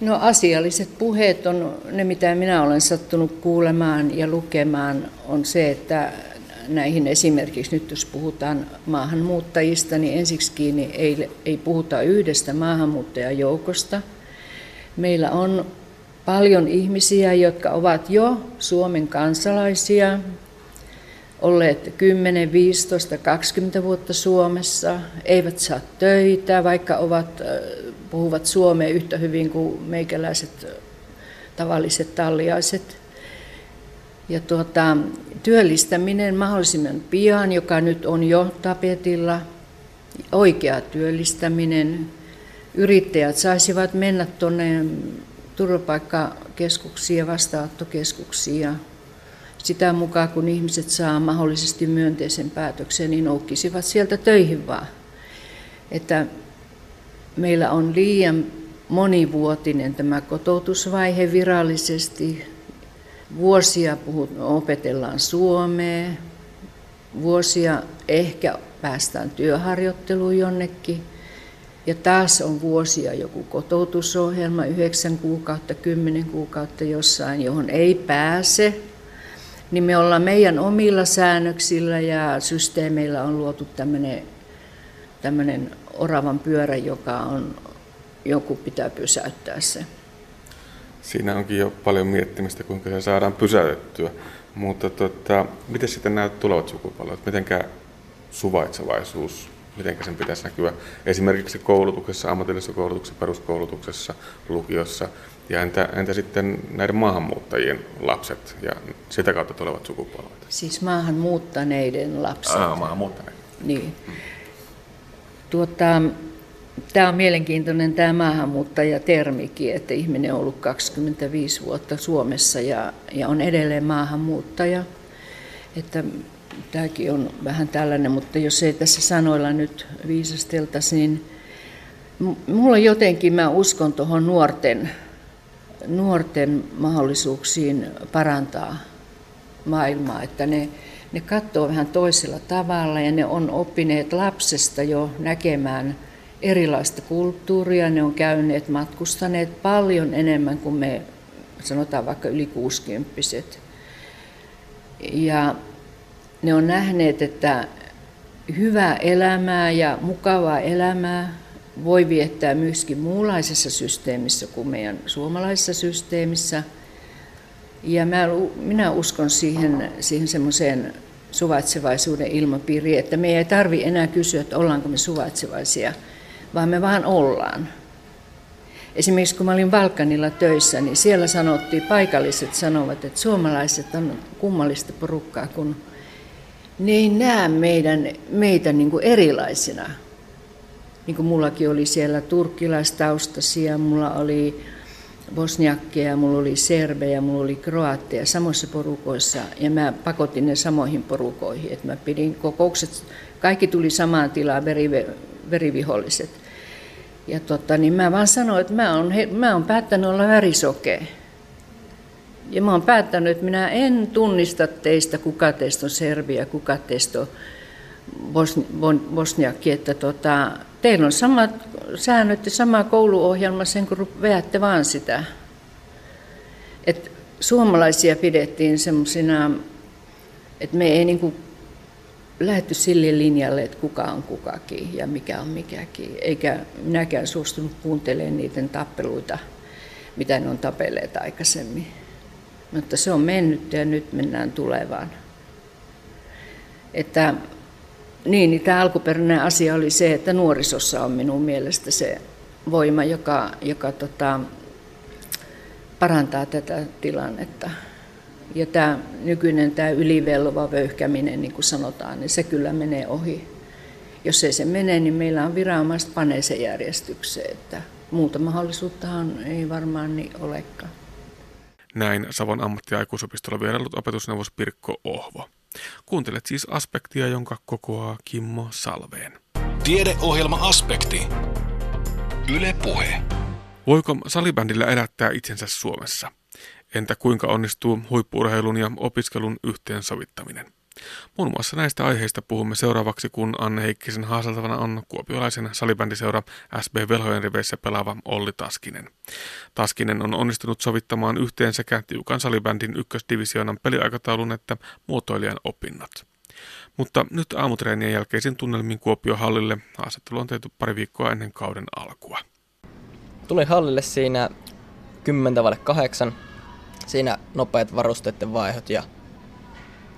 No asialliset puheet on ne, mitä minä olen sattunut kuulemaan ja lukemaan, on se, että näihin esimerkiksi nyt jos puhutaan maahanmuuttajista, niin ensiksi kiinni ei, ei puhuta yhdestä maahanmuuttajajoukosta. Meillä on paljon ihmisiä, jotka ovat jo Suomen kansalaisia, olleet 10, 15, 20 vuotta Suomessa, eivät saa töitä, vaikka ovat, puhuvat suomea yhtä hyvin kuin meikäläiset tavalliset talliaiset. Ja tuota, työllistäminen mahdollisimman pian, joka nyt on jo tapetilla, oikea työllistäminen. Yrittäjät saisivat mennä tuonne turvapaikkakeskuksiin ja vastaanottokeskuksiin ja sitä mukaan, kun ihmiset saa mahdollisesti myönteisen päätöksen, niin noukkisivat sieltä töihin vaan. Että meillä on liian monivuotinen tämä kotoutusvaihe virallisesti. Vuosia puhut, opetellaan suomea, vuosia ehkä päästään työharjoitteluun jonnekin. Ja taas on vuosia joku kotoutusohjelma, yhdeksän kuukautta, kymmenen kuukautta jossain, johon ei pääse niin me ollaan meidän omilla säännöksillä ja systeemeillä on luotu tämmöinen oravan pyörä, joka on, joku pitää pysäyttää se. Siinä onkin jo paljon miettimistä, kuinka se saadaan pysäytettyä. Mutta tota, miten sitten nämä tulevat sukupolvet, mitenkä suvaitsevaisuus, miten sen pitäisi näkyä esimerkiksi koulutuksessa, ammatillisessa koulutuksessa, peruskoulutuksessa, lukiossa, ja entä, entä sitten näiden maahanmuuttajien lapset ja sitä kautta tulevat sukupolvet? Siis maahanmuuttaneiden lapset. Ah, maahanmuuttaneiden. Niin. Tuota, tämä on mielenkiintoinen tämä maahanmuuttajatermikin, että ihminen on ollut 25 vuotta Suomessa ja, ja on edelleen maahanmuuttaja. Että tämäkin on vähän tällainen, mutta jos ei tässä sanoilla nyt viisasteltaisi, niin mulla jotenkin mä uskon tuohon nuorten nuorten mahdollisuuksiin parantaa maailmaa, että ne, ne katsoo vähän toisella tavalla ja ne on oppineet lapsesta jo näkemään erilaista kulttuuria, ne on käyneet, matkustaneet paljon enemmän kuin me, sanotaan vaikka yli 60 Ja ne on nähneet, että hyvää elämää ja mukavaa elämää voi viettää myöskin muunlaisessa systeemissä kuin meidän suomalaisessa systeemissä. Ja mä, minä uskon siihen, siihen semmoiseen suvaitsevaisuuden ilmapiiriin, että me ei tarvi enää kysyä, että ollaanko me suvaitsevaisia, vaan me vaan ollaan. Esimerkiksi kun mä olin Balkanilla töissä, niin siellä sanottiin, paikalliset sanovat, että suomalaiset on kummallista porukkaa, kun ne ei näe meidän, meitä niin kuin erilaisina niin kuin mullakin oli siellä turkkilaistaustaisia, mulla oli bosniakkeja, mulla oli serbejä, mulla oli kroatteja samoissa porukoissa ja mä pakotin ne samoihin porukoihin, että mä pidin kokoukset, kaikki tuli samaan tilaan, veri, veriviholliset. Ja tota, niin mä vaan sanoin, että mä oon, mä oon päättänyt olla värisokea. Ja mä oon päättänyt, että minä en tunnista teistä, kuka teistä on Serbia, kuka teistä on Bosniakki, että tota, Teillä on samat säännöt ja sama kouluohjelma sen, kun veätte vaan sitä. Et suomalaisia pidettiin semmoisina, että me ei niinku lähetty sille linjalle, että kuka on kukakin ja mikä on mikäkin. Eikä minäkään suostunut kuuntelemaan niiden tappeluita, mitä ne on tapelleet aikaisemmin. Mutta se on mennyt ja nyt mennään tulevaan. Että niin, niin tämä alkuperäinen asia oli se, että nuorisossa on minun mielestä se voima, joka, joka tota, parantaa tätä tilannetta. Ja tämä nykyinen tämä ylivelva vöyhkäminen, niin kuin sanotaan, niin se kyllä menee ohi. Jos ei se mene, niin meillä on viranomaiset panee se järjestykseen, että muuta mahdollisuuttahan ei varmaan niin olekaan. Näin Savon ammattiaikuisopistolla vierailut opetusneuvos Pirkko Ohvo. Kuuntelet siis aspektia, jonka kokoaa Kimmo Salveen. Tiedeohjelma Aspekti. Yle Puhe. Voiko salibändillä elättää itsensä Suomessa? Entä kuinka onnistuu huippuurheilun ja opiskelun yhteensovittaminen? Muun muassa näistä aiheista puhumme seuraavaksi, kun Anne Heikkisen haaseltavana on kuopiolaisen salibändiseura SB Velhojen riveissä pelaava Olli Taskinen. Taskinen on onnistunut sovittamaan yhteen sekä tiukan salibändin ykkösdivisioonan peliaikataulun että muotoilijan opinnot. Mutta nyt aamutreenien jälkeisin tunnelmin Kuopio hallille haastattelu on tehty pari viikkoa ennen kauden alkua. Tulin hallille siinä 10 8. Siinä nopeat varusteiden vaihot ja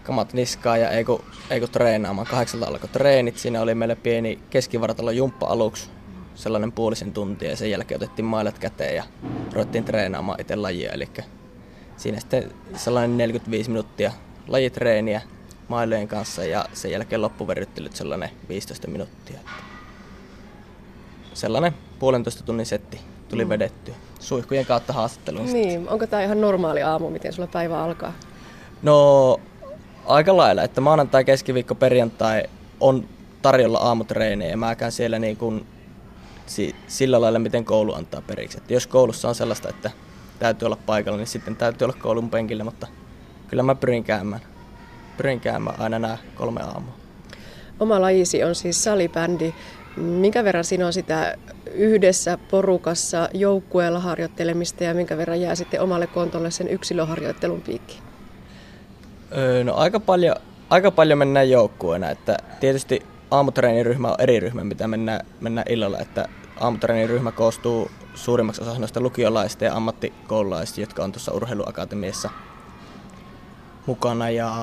kamat niskaa ja ei kun, ei kun treenaamaan. Kahdeksalta alkoi treenit. Siinä oli meille pieni keskivartalo jumppa aluksi, sellainen puolisen tuntia ja sen jälkeen otettiin mailat käteen ja ruvettiin treenaamaan itse lajia. Eli siinä sitten sellainen 45 minuuttia lajitreeniä mailojen kanssa ja sen jälkeen loppuverryttelyt sellainen 15 minuuttia. Sellainen puolentoista tunnin setti tuli mm. vedetty suihkujen kautta haastatteluun. Niin, onko tämä ihan normaali aamu, miten sulla päivä alkaa? No aika lailla, että maanantai, keskiviikko, perjantai on tarjolla aamutreenejä ja mä käyn siellä niin kuin sillä lailla, miten koulu antaa periksi. Että jos koulussa on sellaista, että täytyy olla paikalla, niin sitten täytyy olla koulun penkillä, mutta kyllä mä pyrin käymään. Pyrin käymään aina nämä kolme aamua. Oma lajisi on siis salibändi. Minkä verran siinä on sitä yhdessä porukassa joukkueella harjoittelemista ja minkä verran jää sitten omalle kontolle sen yksilöharjoittelun piikki? Öö, no aika paljon, aika paljon mennään joukkueena, että tietysti aamutreeniryhmä on eri ryhmä, mitä mennään, mennään illalla, että aamutreeniryhmä koostuu suurimmaksi osa noista lukiolaista ja ammattikoululaisista, jotka on tuossa urheiluakatemiassa mukana ja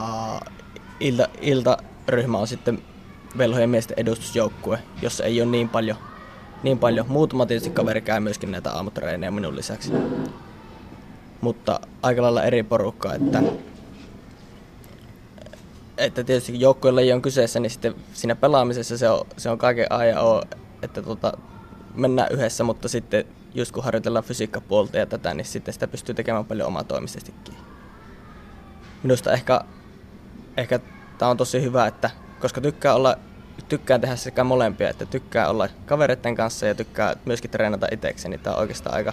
ilta, iltaryhmä on sitten velhojen miesten edustusjoukkue, jossa ei ole niin paljon, niin paljon. Muutama tietysti kaveri käy myöskin näitä aamutreenejä minun lisäksi. Mutta aika lailla eri porukkaa, että että tietysti joukkueen on kyseessä, niin sitten siinä pelaamisessa se on, se on kaiken A ja O, että tota, mennään yhdessä, mutta sitten just kun harjoitellaan fysiikkapuolta ja tätä, niin sitten sitä pystyy tekemään paljon omatoimisestikin. Minusta ehkä, ehkä tämä on tosi hyvä, että koska tykkää olla, tykkään tehdä sekä molempia, että tykkää olla kavereiden kanssa ja tykkää myöskin treenata itsekseen, niin tämä on oikeastaan aika,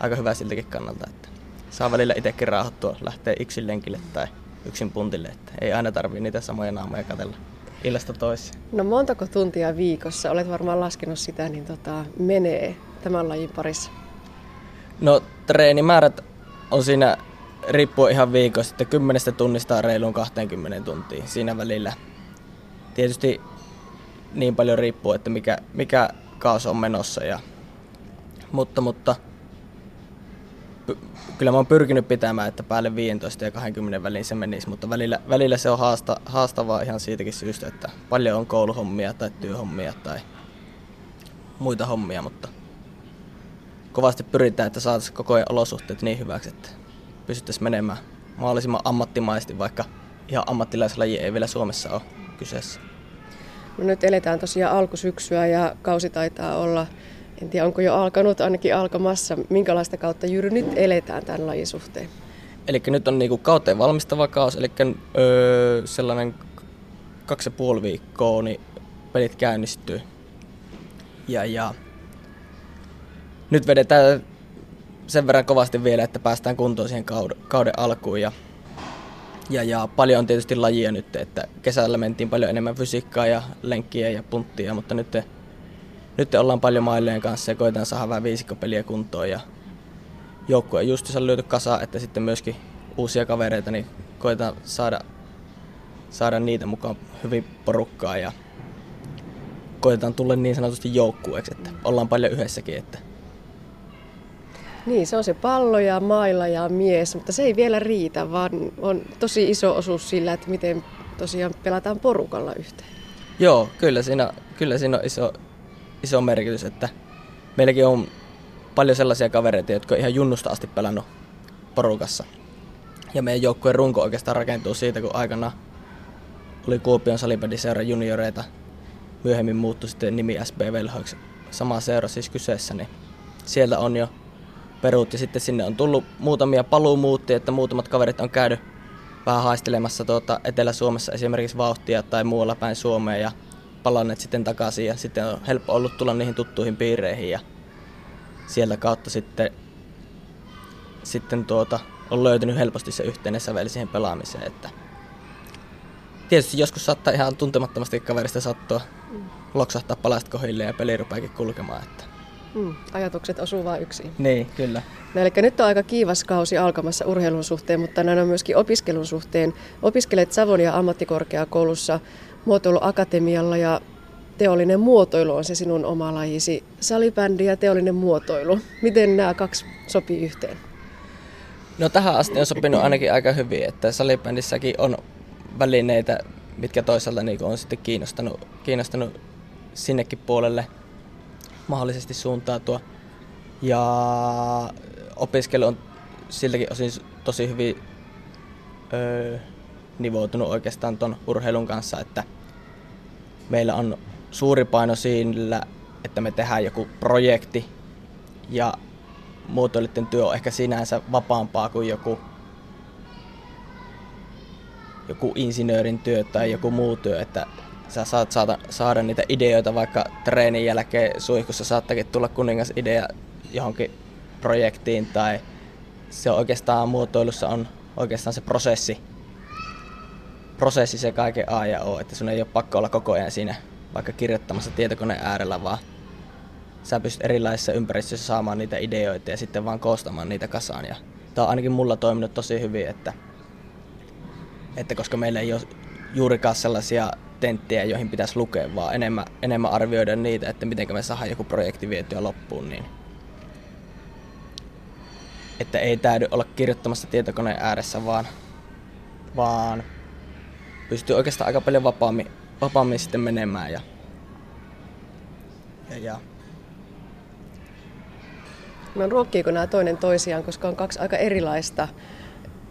aika hyvä siltäkin kannalta, että saa välillä itsekin raahattua, lähteä yksin lenkille tai yksin puntille, että ei aina tarvii niitä samoja naamoja katella illasta toiseen. No montako tuntia viikossa, olet varmaan laskenut sitä, niin tota, menee tämän lajin parissa? No treenimäärät on siinä riippuu ihan viikosta, että 10 tunnista reiluun 20 tuntia siinä välillä. Tietysti niin paljon riippuu, että mikä, mikä kaos on menossa. Ja, mutta, mutta kyllä mä oon pyrkinyt pitämään, että päälle 15 ja 20 väliin se menisi, mutta välillä, välillä se on haasta, haastavaa ihan siitäkin syystä, että paljon on kouluhommia tai työhommia tai muita hommia, mutta kovasti pyritään, että saataisiin koko ajan olosuhteet niin hyväksi, että pystyttäisiin menemään mahdollisimman ammattimaisesti, vaikka ihan ammattilaislaji ei vielä Suomessa ole kyseessä. No nyt eletään tosiaan alkusyksyä ja kausi taitaa olla en tiedä, onko jo alkanut, ainakin alkamassa. Minkälaista kautta Jyry nyt eletään tämän lajin suhteen? Eli nyt on niinku kauteen valmistava kaus, eli öö, sellainen kaksi ja puoli viikkoa, niin pelit käynnistyy. Ja, ja nyt vedetään sen verran kovasti vielä, että päästään kuntoon siihen kauden, kauden alkuun. Ja, ja, ja paljon on tietysti lajia nyt, että kesällä mentiin paljon enemmän fysiikkaa ja lenkkiä ja punttia, mutta nyt nyt ollaan paljon mailleen kanssa ja koetaan saada vähän viisikkopeliä kuntoon ja joukkue on löyty kasa, että sitten myöskin uusia kavereita, niin koetaan saada, saada niitä mukaan hyvin porukkaa ja koetaan tulla niin sanotusti joukkueeksi, että ollaan paljon yhdessäkin. Että. Niin, se on se pallo ja mailla ja mies, mutta se ei vielä riitä, vaan on tosi iso osuus sillä, että miten tosiaan pelataan porukalla yhteen. Joo, kyllä siinä, kyllä siinä on iso, iso merkitys, että meilläkin on paljon sellaisia kavereita, jotka on ihan junnusta asti pelannut porukassa. Ja meidän joukkueen runko oikeastaan rakentuu siitä, kun aikana oli Kuopion salibändiseura junioreita, myöhemmin muuttui sitten nimi SB Velhoiksi, sama seura siis kyseessä, niin sieltä on jo perut ja sitten sinne on tullut muutamia paluumuuttia, että muutamat kaverit on käynyt vähän haistelemassa tuota Etelä-Suomessa esimerkiksi vauhtia tai muualla päin Suomea ja palanneet sitten takaisin ja sitten on helppo ollut tulla niihin tuttuihin piireihin ja sieltä kautta sitten, sitten tuota, on löytynyt helposti se yhteinen sävel siihen pelaamiseen. Että tietysti joskus saattaa ihan tuntemattomasti kaverista sattua loksahtaa palast kohille ja peli rupeakin kulkemaan. Että. Mm, ajatukset osuu vain yksin. Niin, kyllä. No, eli nyt on aika kiivas kausi alkamassa urheilun suhteen, mutta näin on myöskin opiskelun suhteen. Opiskelet Savonia ammattikorkeakoulussa muotoiluakatemialla ja teollinen muotoilu on se sinun oma lajisi. Salibändi ja teollinen muotoilu. Miten nämä kaksi sopii yhteen? No tähän asti on sopinut ainakin aika hyvin, että salibändissäkin on välineitä, mitkä toisaalta niin on sitten kiinnostanut, kiinnostanut sinnekin puolelle mahdollisesti suuntautua. Ja opiskelu on siltäkin osin tosi hyvin öö, nivoutunut oikeastaan tuon urheilun kanssa, että meillä on suuri paino siinä, että me tehdään joku projekti ja muotoilijoiden työ on ehkä sinänsä vapaampaa kuin joku, joku insinöörin työ tai joku muu työ, että sä saat saada, saada niitä ideoita vaikka treenin jälkeen suihkussa saattakin tulla kuningas idea johonkin projektiin tai se on oikeastaan muotoilussa on oikeastaan se prosessi, prosessi se kaiken A ja O, että sun ei ole pakko olla koko ajan siinä vaikka kirjoittamassa tietokoneen äärellä, vaan sä pystyt erilaisissa ympäristöissä saamaan niitä ideoita ja sitten vaan koostamaan niitä kasaan. Ja tämä on ainakin mulla toiminut tosi hyvin, että, että koska meillä ei ole juurikaan sellaisia tenttejä, joihin pitäisi lukea, vaan enemmän, enemmän arvioida niitä, että miten me saadaan joku projekti vietyä loppuun, niin että ei täydy olla kirjoittamassa tietokoneen ääressä, vaan, vaan pystyy oikeastaan aika paljon vapaammin, vapaammin sitten menemään. Ja, ja, ja. No ruokkiiko nämä toinen toisiaan, koska on kaksi aika erilaista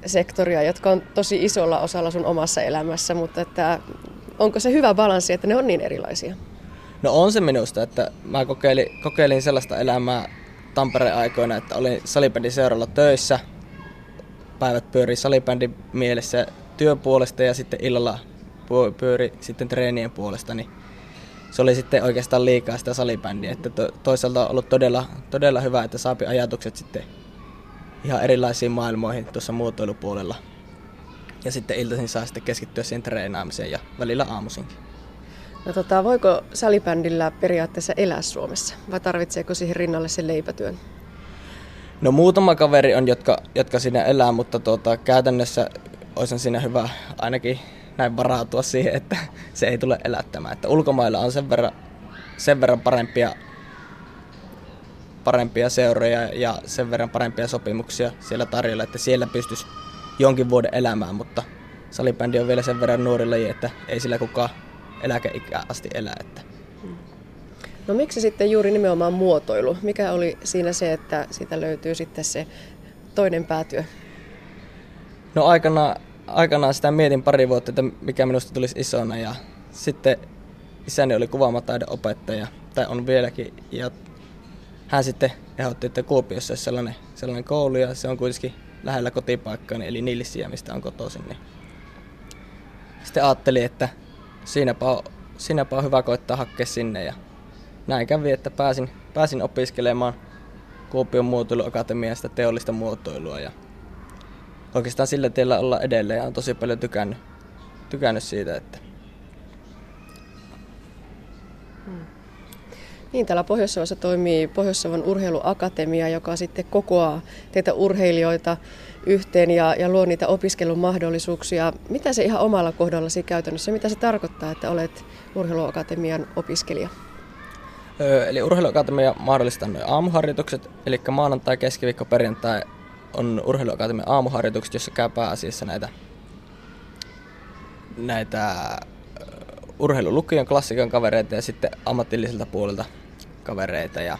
sektoria, jotka on tosi isolla osalla sun omassa elämässä, mutta että onko se hyvä balanssi, että ne on niin erilaisia? No on se minusta, että mä kokeilin, kokeilin sellaista elämää Tampereen aikoina, että olin salibändin seuralla töissä. Päivät pyöri salibändin mielessä työpuolesta ja sitten illalla pyöri sitten treenien puolesta, niin se oli sitten oikeastaan liikaa sitä salibändiä. Että to, toisaalta on ollut todella, todella hyvä, että saapi ajatukset sitten ihan erilaisiin maailmoihin tuossa muotoilupuolella. Ja sitten iltaisin saa sitten keskittyä siihen treenaamiseen ja välillä aamuisinkin. No tota, voiko salibändillä periaatteessa elää Suomessa vai tarvitseeko siihen rinnalle sen leipätyön? No muutama kaveri on, jotka, jotka siinä elää, mutta tuota, käytännössä olisi siinä hyvä ainakin näin varautua siihen, että se ei tule elättämään. Että ulkomailla on sen verran, sen verran parempia, parempia seuroja ja sen verran parempia sopimuksia siellä tarjolla, että siellä pystyisi jonkin vuoden elämään, mutta salibändi on vielä sen verran nuori laji, että ei sillä kukaan eläkeikään asti elää. Että. No miksi sitten juuri nimenomaan muotoilu? Mikä oli siinä se, että siitä löytyy sitten se toinen päätyö? No aikana, aikanaan sitä mietin pari vuotta, että mikä minusta tulisi isona ja sitten isäni oli kuvaamataiden opettaja, tai on vieläkin, ja hän sitten ehdotti, että Kuopiossa olisi sellainen, sellainen koulu ja se on kuitenkin lähellä kotipaikkaa, eli Nilsiä, mistä on kotoisin. Niin sitten ajattelin, että siinäpä on, siinäpä on hyvä koittaa hakea sinne ja näin kävi, että pääsin, pääsin opiskelemaan Kuopion muotoiluakatemiasta teollista muotoilua ja oikeastaan sillä tiellä olla edelleen ja on tosi paljon tykännyt, tykännyt siitä, että Niin, täällä pohjois toimii Pohjois-Savon urheiluakatemia, joka sitten kokoaa teitä urheilijoita yhteen ja, ja luo niitä opiskelun mahdollisuuksia. Mitä se ihan omalla kohdallasi käytännössä, mitä se tarkoittaa, että olet urheiluakatemian opiskelija? Eli urheiluakatemia mahdollistaa noin aamuharjoitukset, eli maanantai, keskiviikko, perjantai on urheiluakatemian aamuharjoitukset, jossa käy pääasiassa näitä, näitä urheilulukion klassikon kavereita ja sitten ammatilliselta puolelta kavereita. Ja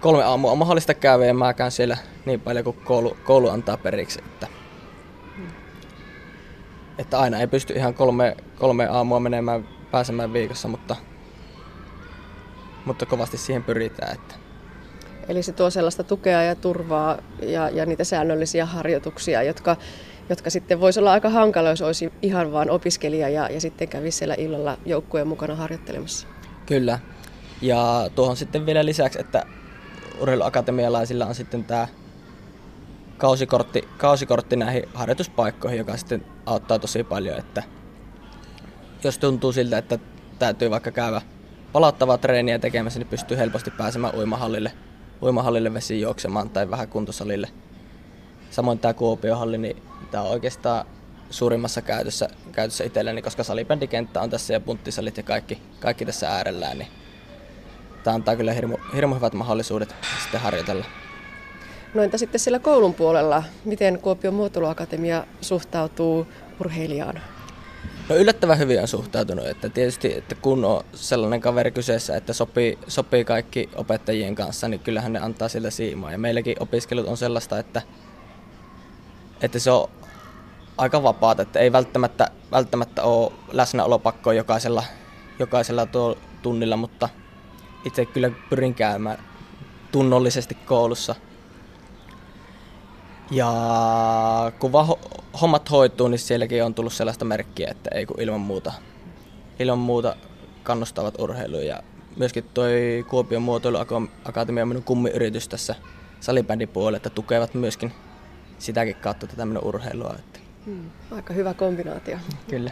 kolme aamua on mahdollista käydä ja mä käyn siellä niin paljon kuin koulu, koulu antaa periksi. Että, että aina ei pysty ihan kolme, kolme aamua menemään pääsemään viikossa, mutta, mutta kovasti siihen pyritään. Että. Eli se tuo sellaista tukea ja turvaa ja, ja niitä säännöllisiä harjoituksia, jotka, jotka sitten voisi olla aika hankala, jos olisi ihan vain opiskelija ja, ja sitten kävisi siellä illalla joukkueen mukana harjoittelemassa. Kyllä. Ja tuohon sitten vielä lisäksi, että urheiluakatemialaisilla on sitten tämä kausikortti, kausikortti näihin harjoituspaikkoihin, joka sitten auttaa tosi paljon, että jos tuntuu siltä, että täytyy vaikka käydä palauttavaa treeniä tekemässä, niin pystyy helposti pääsemään uimahallille, uimahallille vesiin juoksemaan tai vähän kuntosalille. Samoin tämä Kuopiohalli, niin tämä on oikeastaan suurimmassa käytössä, käytössä itselläni, koska salibändikenttä on tässä ja punttisalit ja kaikki, kaikki tässä äärellään, niin tämä antaa kyllä hirmu, hirmu hyvät mahdollisuudet sitten harjoitella. No entä sitten siellä koulun puolella, miten Kuopion muotoiluakatemia suhtautuu urheilijaan? No yllättävän hyvin on suhtautunut, että tietysti että kun on sellainen kaveri kyseessä, että sopii, sopii kaikki opettajien kanssa, niin kyllähän ne antaa sillä siimaa. Ja meilläkin opiskelut on sellaista, että, että se on aika vapaata, että ei välttämättä, välttämättä ole läsnäolopakkoa jokaisella, jokaisella tuo tunnilla, mutta itse kyllä pyrin käymään tunnollisesti koulussa. Ja kun vaan hommat hoituu, niin sielläkin on tullut sellaista merkkiä, että ei kun ilman muuta, ilman muuta kannustavat urheiluun. Ja myöskin toi Kuopion muotoiluakatemia on minun kummiyritys tässä salibändin puolella, että tukevat myöskin sitäkin kautta tätä minun urheilua. Että Hmm, aika hyvä kombinaatio. Kyllä.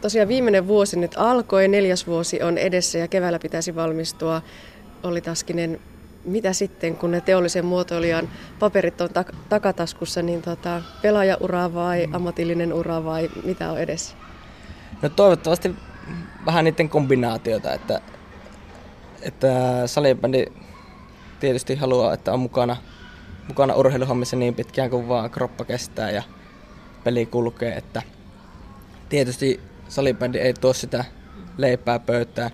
Tosiaan viimeinen vuosi nyt alkoi, neljäs vuosi on edessä ja keväällä pitäisi valmistua. Olli Taskinen, mitä sitten, kun ne teollisen muotoilijan paperit on tak- takataskussa, niin tota, pelaajaura vai ammatillinen ura vai mitä on edessä? No toivottavasti vähän niiden kombinaatiota, että, että salibändi tietysti haluaa, että on mukana, mukana urheiluhommissa niin pitkään kuin vaan kroppa kestää ja peli kulkee, että tietysti salibändi ei tuo sitä leipää pöytään.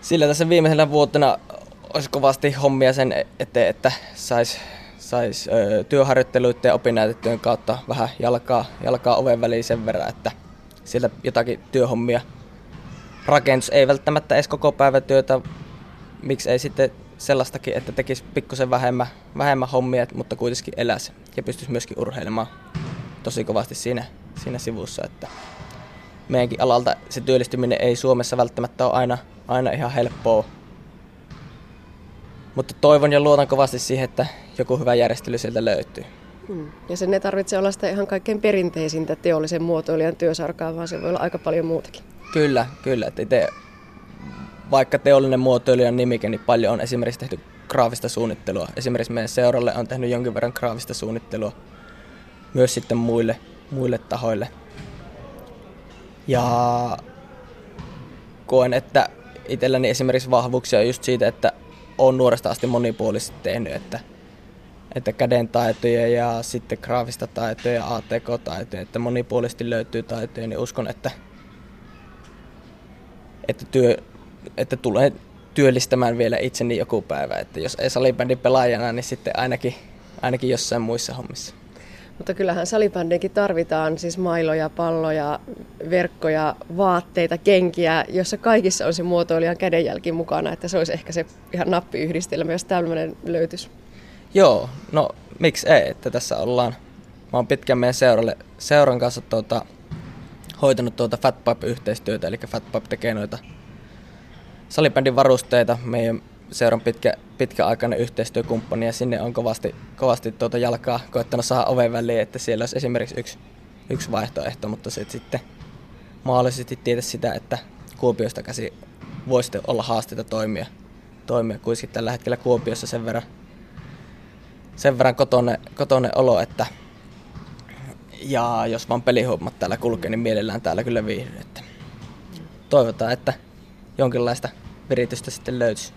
Sillä tässä viimeisenä vuotena olisi kovasti hommia sen eteen, että saisi sais, työharjoitteluiden ja opinnäytetyön kautta vähän jalkaa, jalkaa oven väliin sen verran, että sieltä jotakin työhommia rakennus ei välttämättä edes koko päivätyötä, miksi ei sitten sellaistakin, että tekisi pikkusen vähemmän, vähemmän hommia, mutta kuitenkin eläisi ja pystyisi myöskin urheilemaan tosi kovasti siinä, siinä sivussa, että meidänkin alalta se työllistyminen ei Suomessa välttämättä ole aina, aina ihan helppoa. Mutta toivon ja luotan kovasti siihen, että joku hyvä järjestely sieltä löytyy. Hmm. Ja sen ei tarvitse olla sitä ihan kaikkein perinteisintä teollisen muotoilijan työsarkaa, vaan se voi olla aika paljon muutakin. Kyllä, kyllä. Että itse, vaikka teollinen muotoilijan nimike, niin paljon on esimerkiksi tehty graafista suunnittelua. Esimerkiksi meidän seuralle on tehnyt jonkin verran graafista suunnittelua myös sitten muille, muille tahoille. Ja koen, että itselläni esimerkiksi vahvuuksia on just siitä, että olen nuoresta asti monipuolisesti tehnyt, että, että käden taitoja ja sitten graafista taitoja ja ATK-taitoja, että monipuolisesti löytyy taitoja, niin uskon, että, että, työ, että tulee työllistämään vielä itseni joku päivä. Että jos ei salibändin pelaajana, niin sitten ainakin, ainakin jossain muissa hommissa. Mutta kyllähän salibändinkin tarvitaan siis mailoja, palloja, verkkoja, vaatteita, kenkiä, jossa kaikissa on se muotoilijan kädenjälki mukana, että se olisi ehkä se ihan nappiyhdistelmä, jos tämmöinen löytyisi. Joo, no miksi ei, että tässä ollaan, mä oon pitkään meidän seuralle, seuran kanssa tuota, hoitanut tuota Fatpipe-yhteistyötä, eli Fatpipe tekee noita salibändin varusteita. Meidän seuran pitkä, pitkäaikainen yhteistyökumppani ja sinne on kovasti, kovasti tuota jalkaa koettanut saada oven väliin, että siellä olisi esimerkiksi yksi, yksi vaihtoehto, mutta se sitten mahdollisesti tietä sitä, että Kuopiosta käsi voisi olla haasteita toimia. toimia. Kuitenkin tällä hetkellä Kuopiossa sen verran, sen verran kotone, kotone olo, että ja jos vaan pelihommat täällä kulkee, niin mielellään täällä kyllä viihdy. Että toivotaan, että jonkinlaista viritystä sitten löytyisi.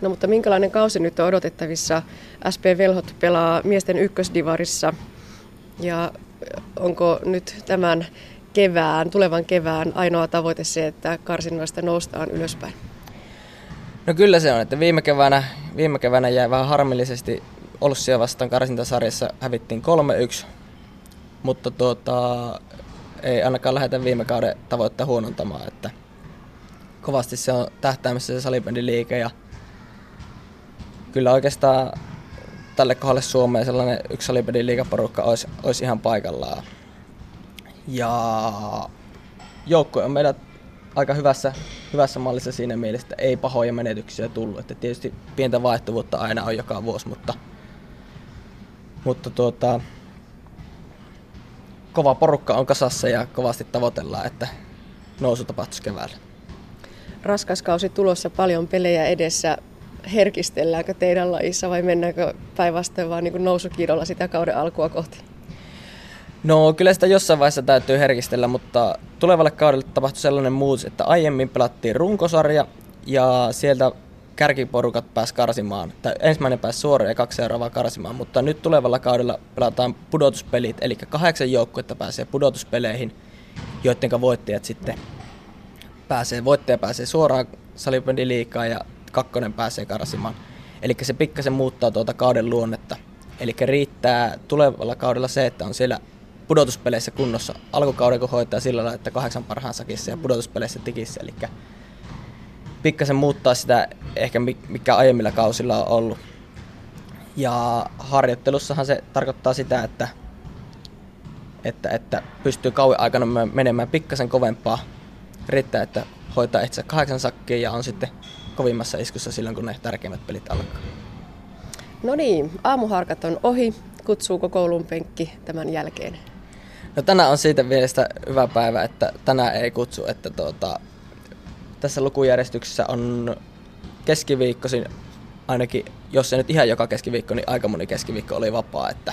No mutta minkälainen kausi nyt on odotettavissa? SP Velhot pelaa miesten ykkösdivarissa ja onko nyt tämän kevään, tulevan kevään ainoa tavoite se, että karsinnoista noustaan ylöspäin? No kyllä se on, että viime keväänä, viime keväänä jäi vähän harmillisesti Olssia vastaan karsintasarjassa hävittiin 3-1, mutta tuota, ei ainakaan lähdetä viime kauden tavoittaa huonontamaan, että kovasti se on tähtäimessä se salibändiliike ja kyllä oikeastaan tälle kohdalle Suomeen sellainen yksi salibändin liikaporukka olisi, olisi ihan paikallaan. Ja joukkue on meidän aika hyvässä, hyvässä mallissa siinä mielessä, että ei pahoja menetyksiä tullut. Että tietysti pientä vaihtuvuutta aina on joka vuosi, mutta, mutta tuota, kova porukka on kasassa ja kovasti tavoitellaan, että nousu tapahtuisi keväällä. Raskas kausi tulossa, paljon pelejä edessä. Herkistelläänkö teidän lajissa vai mennäänkö päinvastoin vaan niin nousukiidolla sitä kauden alkua kohti? No kyllä sitä jossain vaiheessa täytyy herkistellä, mutta tulevalle kaudelle tapahtui sellainen muutos, että aiemmin pelattiin runkosarja ja sieltä kärkiporukat pääsi karsimaan, tai ensimmäinen pääsi suoraan ja kaksi seuraavaa karsimaan, mutta nyt tulevalla kaudella pelataan pudotuspelit, eli kahdeksan joukkuetta pääsee pudotuspeleihin, joiden voittajat sitten pääsee, voittaja pääsee suoraan salibändiliikaan ja kakkonen pääsee karsimaan. Eli se pikkasen muuttaa tuota kauden luonnetta. Eli riittää tulevalla kaudella se, että on siellä pudotuspeleissä kunnossa alkukauden, kun hoitaa sillä lailla, että kahdeksan parhaan sakissa ja pudotuspeleissä tikissä. Eli pikkasen muuttaa sitä ehkä mikä aiemmilla kausilla on ollut. Ja harjoittelussahan se tarkoittaa sitä, että, että, että pystyy kauan aikana menemään pikkasen kovempaa. Riittää, että hoitaa itse kahdeksan sakkia ja on sitten kovimmassa iskussa silloin, kun ne tärkeimmät pelit alkaa. No niin, aamuharkat on ohi. Kutsuuko koulun penkki tämän jälkeen? No tänään on siitä mielestä hyvä päivä, että tänään ei kutsu, että tuota, tässä lukujärjestyksessä on keskiviikkoisin ainakin, jos ei nyt ihan joka keskiviikko, niin aika moni keskiviikko oli vapaa, että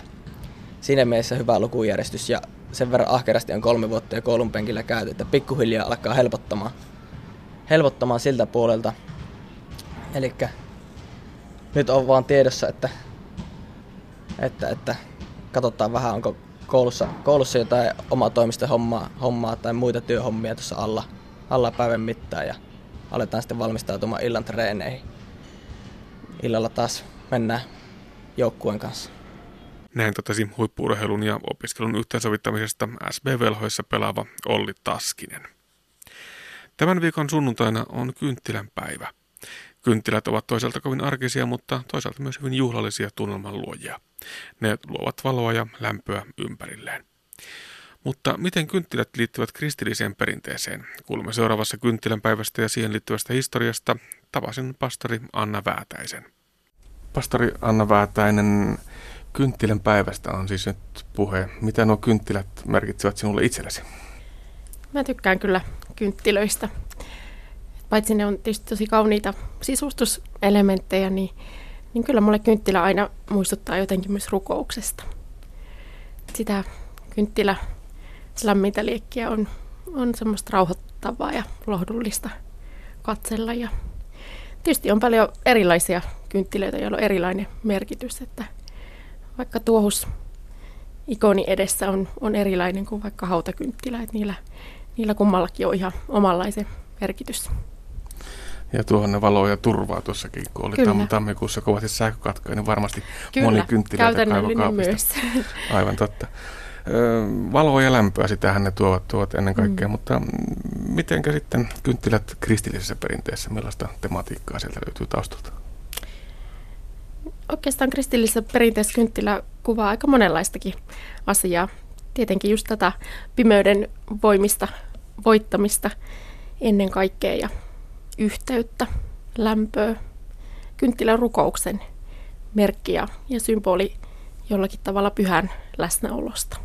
siinä mielessä hyvä lukujärjestys ja sen verran ahkerasti on kolme vuotta jo koulun penkillä käyty, että pikkuhiljaa alkaa helpottamaan, helpottamaan siltä puolelta. Eli nyt on vaan tiedossa, että, että, että katsotaan vähän, onko koulussa, koulussa jotain omatoimista hommaa, hommaa tai muita työhommia tuossa alla, alla päivän mittaan ja aletaan sitten valmistautumaan illan treeneihin. Illalla taas mennään joukkueen kanssa. Näin totesi huippuurheilun ja opiskelun yhteensovittamisesta SB-velhoissa pelaava Olli Taskinen. Tämän viikon sunnuntaina on kynttilän päivä. Kynttilät ovat toisaalta kovin arkisia, mutta toisaalta myös hyvin juhlallisia tunnelman luojia. Ne luovat valoa ja lämpöä ympärilleen. Mutta miten kynttilät liittyvät kristilliseen perinteeseen? Kuulemme seuraavassa kynttilän päivästä ja siihen liittyvästä historiasta. Tapasin pastori Anna Väätäisen. Pastori Anna Väätäinen, kynttilän päivästä on siis nyt puhe. Mitä nuo kynttilät merkitsevät sinulle itsellesi? Mä tykkään kyllä kynttilöistä. Paitsi ne on tietysti tosi kauniita sisustuselementtejä, niin, niin kyllä mulle kynttilä aina muistuttaa jotenkin myös rukouksesta. Sitä kynttilä lämmintä liekkiä on, on semmoista rauhoittavaa ja lohdullista katsella. Ja tietysti on paljon erilaisia kynttilöitä, joilla on erilainen merkitys, että vaikka tuohus ikoni edessä on, on erilainen kuin vaikka hautakynttilä, että niillä, niillä kummallakin on ihan omanlaisen merkitys. Ja tuohon ne valoa ja turvaa tuossakin, kun oli Kyllä. tammikuussa kovasti sähkökatkoja, niin varmasti Kyllä, moni kynttilöitä myös. Aivan totta valoa ja lämpöä, sitähän ne tuovat, tuovat ennen kaikkea, mm. mutta miten sitten kynttilät kristillisessä perinteessä, millaista tematiikkaa sieltä löytyy taustalta? Oikeastaan kristillisessä perinteessä kynttilä kuvaa aika monenlaistakin asiaa. Tietenkin just tätä pimeyden voimista, voittamista ennen kaikkea ja yhteyttä, lämpöä, kynttilän rukouksen merkki ja, ja symboli jollakin tavalla pyhän läsnäolosta.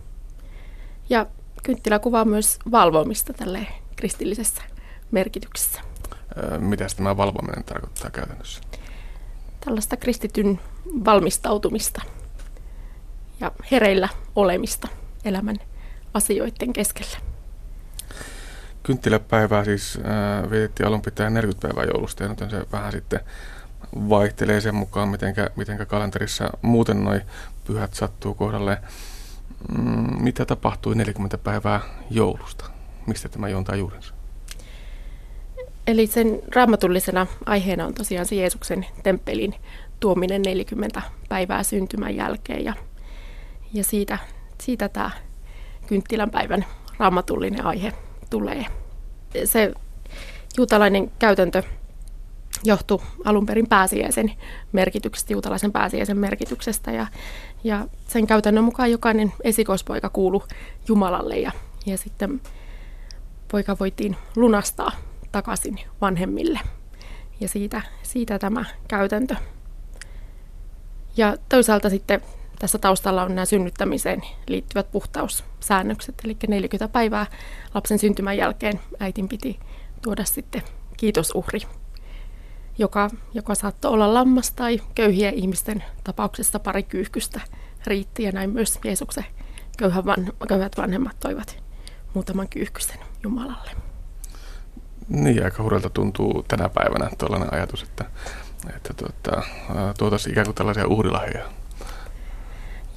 Ja kynttilä kuvaa myös valvomista tälle kristillisessä merkityksessä. Mitä tämä valvominen tarkoittaa käytännössä? Tällaista kristityn valmistautumista ja hereillä olemista elämän asioiden keskellä. Kynttiläpäivää siis äh, vietettiin alun pitäen 40 päivää joulusta nyt se vähän sitten vaihtelee sen mukaan, mitenkä, mitenkä kalenterissa muuten noin pyhät sattuu kohdalle. Mm, mitä tapahtui 40 päivää joulusta? Mistä tämä juontaa juurensa? Eli sen raamatullisena aiheena on tosiaan se Jeesuksen temppelin tuominen 40 päivää syntymän jälkeen ja, ja siitä, siitä tämä kynttilän päivän raamatullinen aihe tulee. Se juutalainen käytäntö johtui alun perin pääsiäisen merkityksestä, juutalaisen pääsiäisen merkityksestä. Ja, ja sen käytännön mukaan jokainen esikoispoika kuulu Jumalalle ja, ja sitten poika voitiin lunastaa takaisin vanhemmille. Ja siitä, siitä tämä käytäntö. Ja toisaalta sitten tässä taustalla on nämä synnyttämiseen liittyvät puhtaussäännökset, eli 40 päivää lapsen syntymän jälkeen äitin piti tuoda sitten kiitosuhri, joka, joka saattoi olla lammas tai köyhiä ihmisten tapauksessa pari kyyhkystä riitti, ja näin myös Jeesuksen van, köyhät vanhemmat toivat muutaman kyyhkysen Jumalalle. Niin, aika hurjalta tuntuu tänä päivänä tällainen ajatus, että, että tuota, tuotaisiin ikään kuin tällaisia uhrilahjoja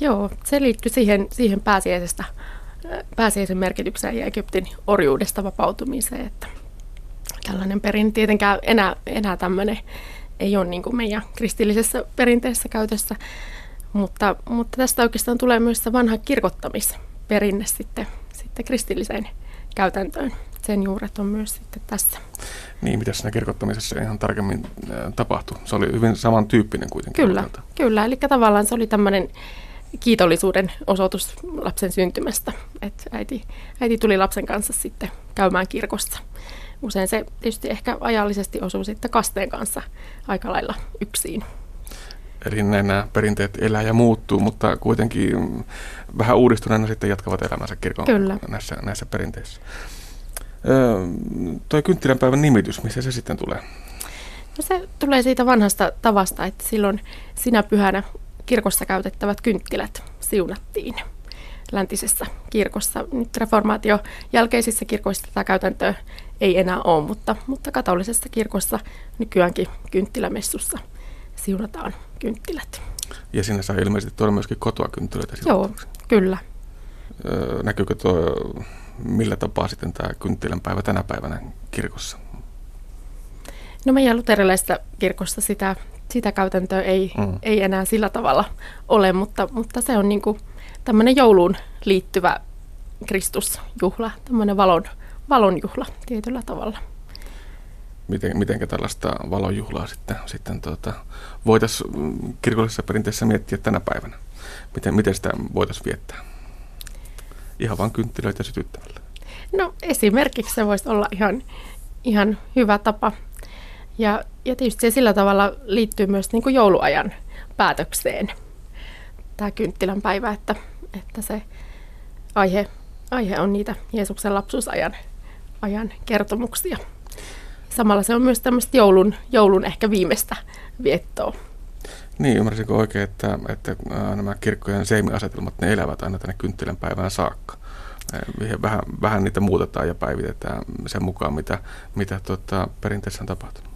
Joo, se liittyy siihen, siihen pääsiäisestä, pääsiäisen merkitykseen ja Egyptin orjuudesta vapautumiseen, että tällainen perin tietenkään enää, enää tämmöinen ei ole niin kuin meidän kristillisessä perinteessä käytössä, mutta, mutta tästä oikeastaan tulee myös se vanha kirkottamisperinne sitten, sitten kristilliseen käytäntöön. Sen juuret on myös sitten tässä. Niin, mitä siinä kirkottamisessa ihan tarkemmin tapahtui? Se oli hyvin samantyyppinen kuitenkin. Kyllä, kyllä. Eli tavallaan se oli tämmöinen kiitollisuuden osoitus lapsen syntymästä. Et äiti, äiti tuli lapsen kanssa sitten käymään kirkossa. Usein se tietysti ehkä ajallisesti osuu sitten kasteen kanssa aika lailla yksin. Eli nämä perinteet elää ja muuttuu, mutta kuitenkin vähän uudistuneena sitten jatkavat elämänsä kirkon Kyllä. Näissä, näissä perinteissä. Öö, toi kynttilänpäivän nimitys, missä se sitten tulee? No se tulee siitä vanhasta tavasta, että silloin sinä pyhänä kirkossa käytettävät kynttilät siunattiin läntisessä kirkossa. Nyt reformaatio jälkeisissä kirkoissa tätä käytäntöä ei enää ole, mutta, mutta katolisessa kirkossa nykyäänkin kynttilämessussa siunataan kynttilät. Ja sinne saa ilmeisesti tuoda myöskin kotoa kynttilöitä. Joo, kyllä. Öö, näkyykö tuo, millä tapaa sitten tämä kynttilän päivä tänä päivänä kirkossa? No meidän luterilaisessa kirkossa sitä sitä käytäntöä ei, mm. ei enää sillä tavalla ole, mutta, mutta se on niin kuin tämmöinen jouluun liittyvä Kristusjuhla, tämmöinen valon, valonjuhla tietyllä tavalla. Miten, mitenkä tällaista valonjuhlaa sitten, sitten tuota, voitaisiin kirkollisessa perinteessä miettiä tänä päivänä? Miten, miten sitä voitaisiin viettää? Ihan vain kynttilöitä sytyttämällä. No esimerkiksi se voisi olla ihan, ihan hyvä tapa ja, ja tietysti se sillä tavalla liittyy myös niin kuin jouluajan päätökseen, tämä kynttilän päivä, että, että se aihe, aihe on niitä Jeesuksen lapsuusajan ajan kertomuksia. Samalla se on myös tämmöistä joulun, joulun ehkä viimeistä viettoa. Niin, ymmärsinkö oikein, että, että nämä kirkkojen seimiasetelmat, ne elävät aina tänne kynttilän päivään saakka? Vähän, vähän niitä muutetaan ja päivitetään sen mukaan, mitä, mitä tota, perinteessä on tapahtunut.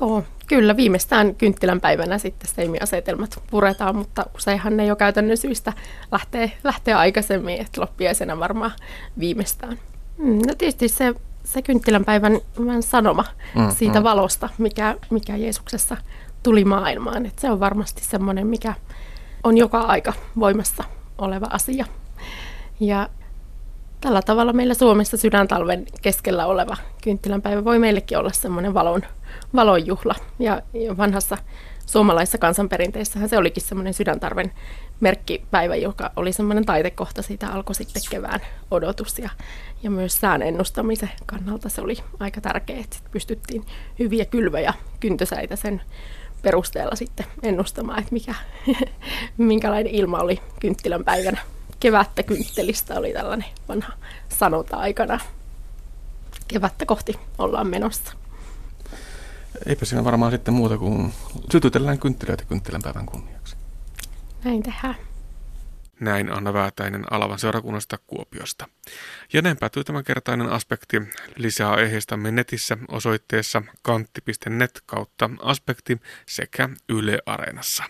Joo, kyllä viimeistään kynttilän päivänä sitten seimiasetelmat puretaan, mutta useinhan ne jo käytännön syistä lähtee, lähtee aikaisemmin, että loppiaisena varmaan viimeistään. Mm, no tietysti se, se kynttilän päivän sanoma mm, siitä mm. valosta, mikä, mikä Jeesuksessa tuli maailmaan, että se on varmasti semmoinen, mikä on joka aika voimassa oleva asia. Ja tällä tavalla meillä Suomessa sydäntalven keskellä oleva kynttilänpäivä voi meillekin olla semmoinen valon, valonjuhla. Ja, vanhassa suomalaisessa kansanperinteessähän se olikin semmoinen sydäntarven merkkipäivä, joka oli semmoinen taitekohta. Siitä alkoi sitten kevään odotus ja, ja myös sään ennustamisen kannalta se oli aika tärkeää, että pystyttiin hyviä kylvöjä kyntösäitä sen perusteella sitten ennustamaan, että mikä, minkälainen ilma oli kynttilän päivänä kevättä kynttelistä oli tällainen vanha sanonta aikana. Kevättä kohti ollaan menossa. Eipä siinä varmaan sitten muuta kuin sytytellään kynttilöitä kynttilänpäivän kunniaksi. Näin tehdään. Näin Anna Väätäinen Alavan seurakunnasta Kuopiosta. Ja näin päätyy tämänkertainen aspekti. Lisää aiheistamme netissä osoitteessa kantti.net kautta aspekti sekä Yle Areenassa.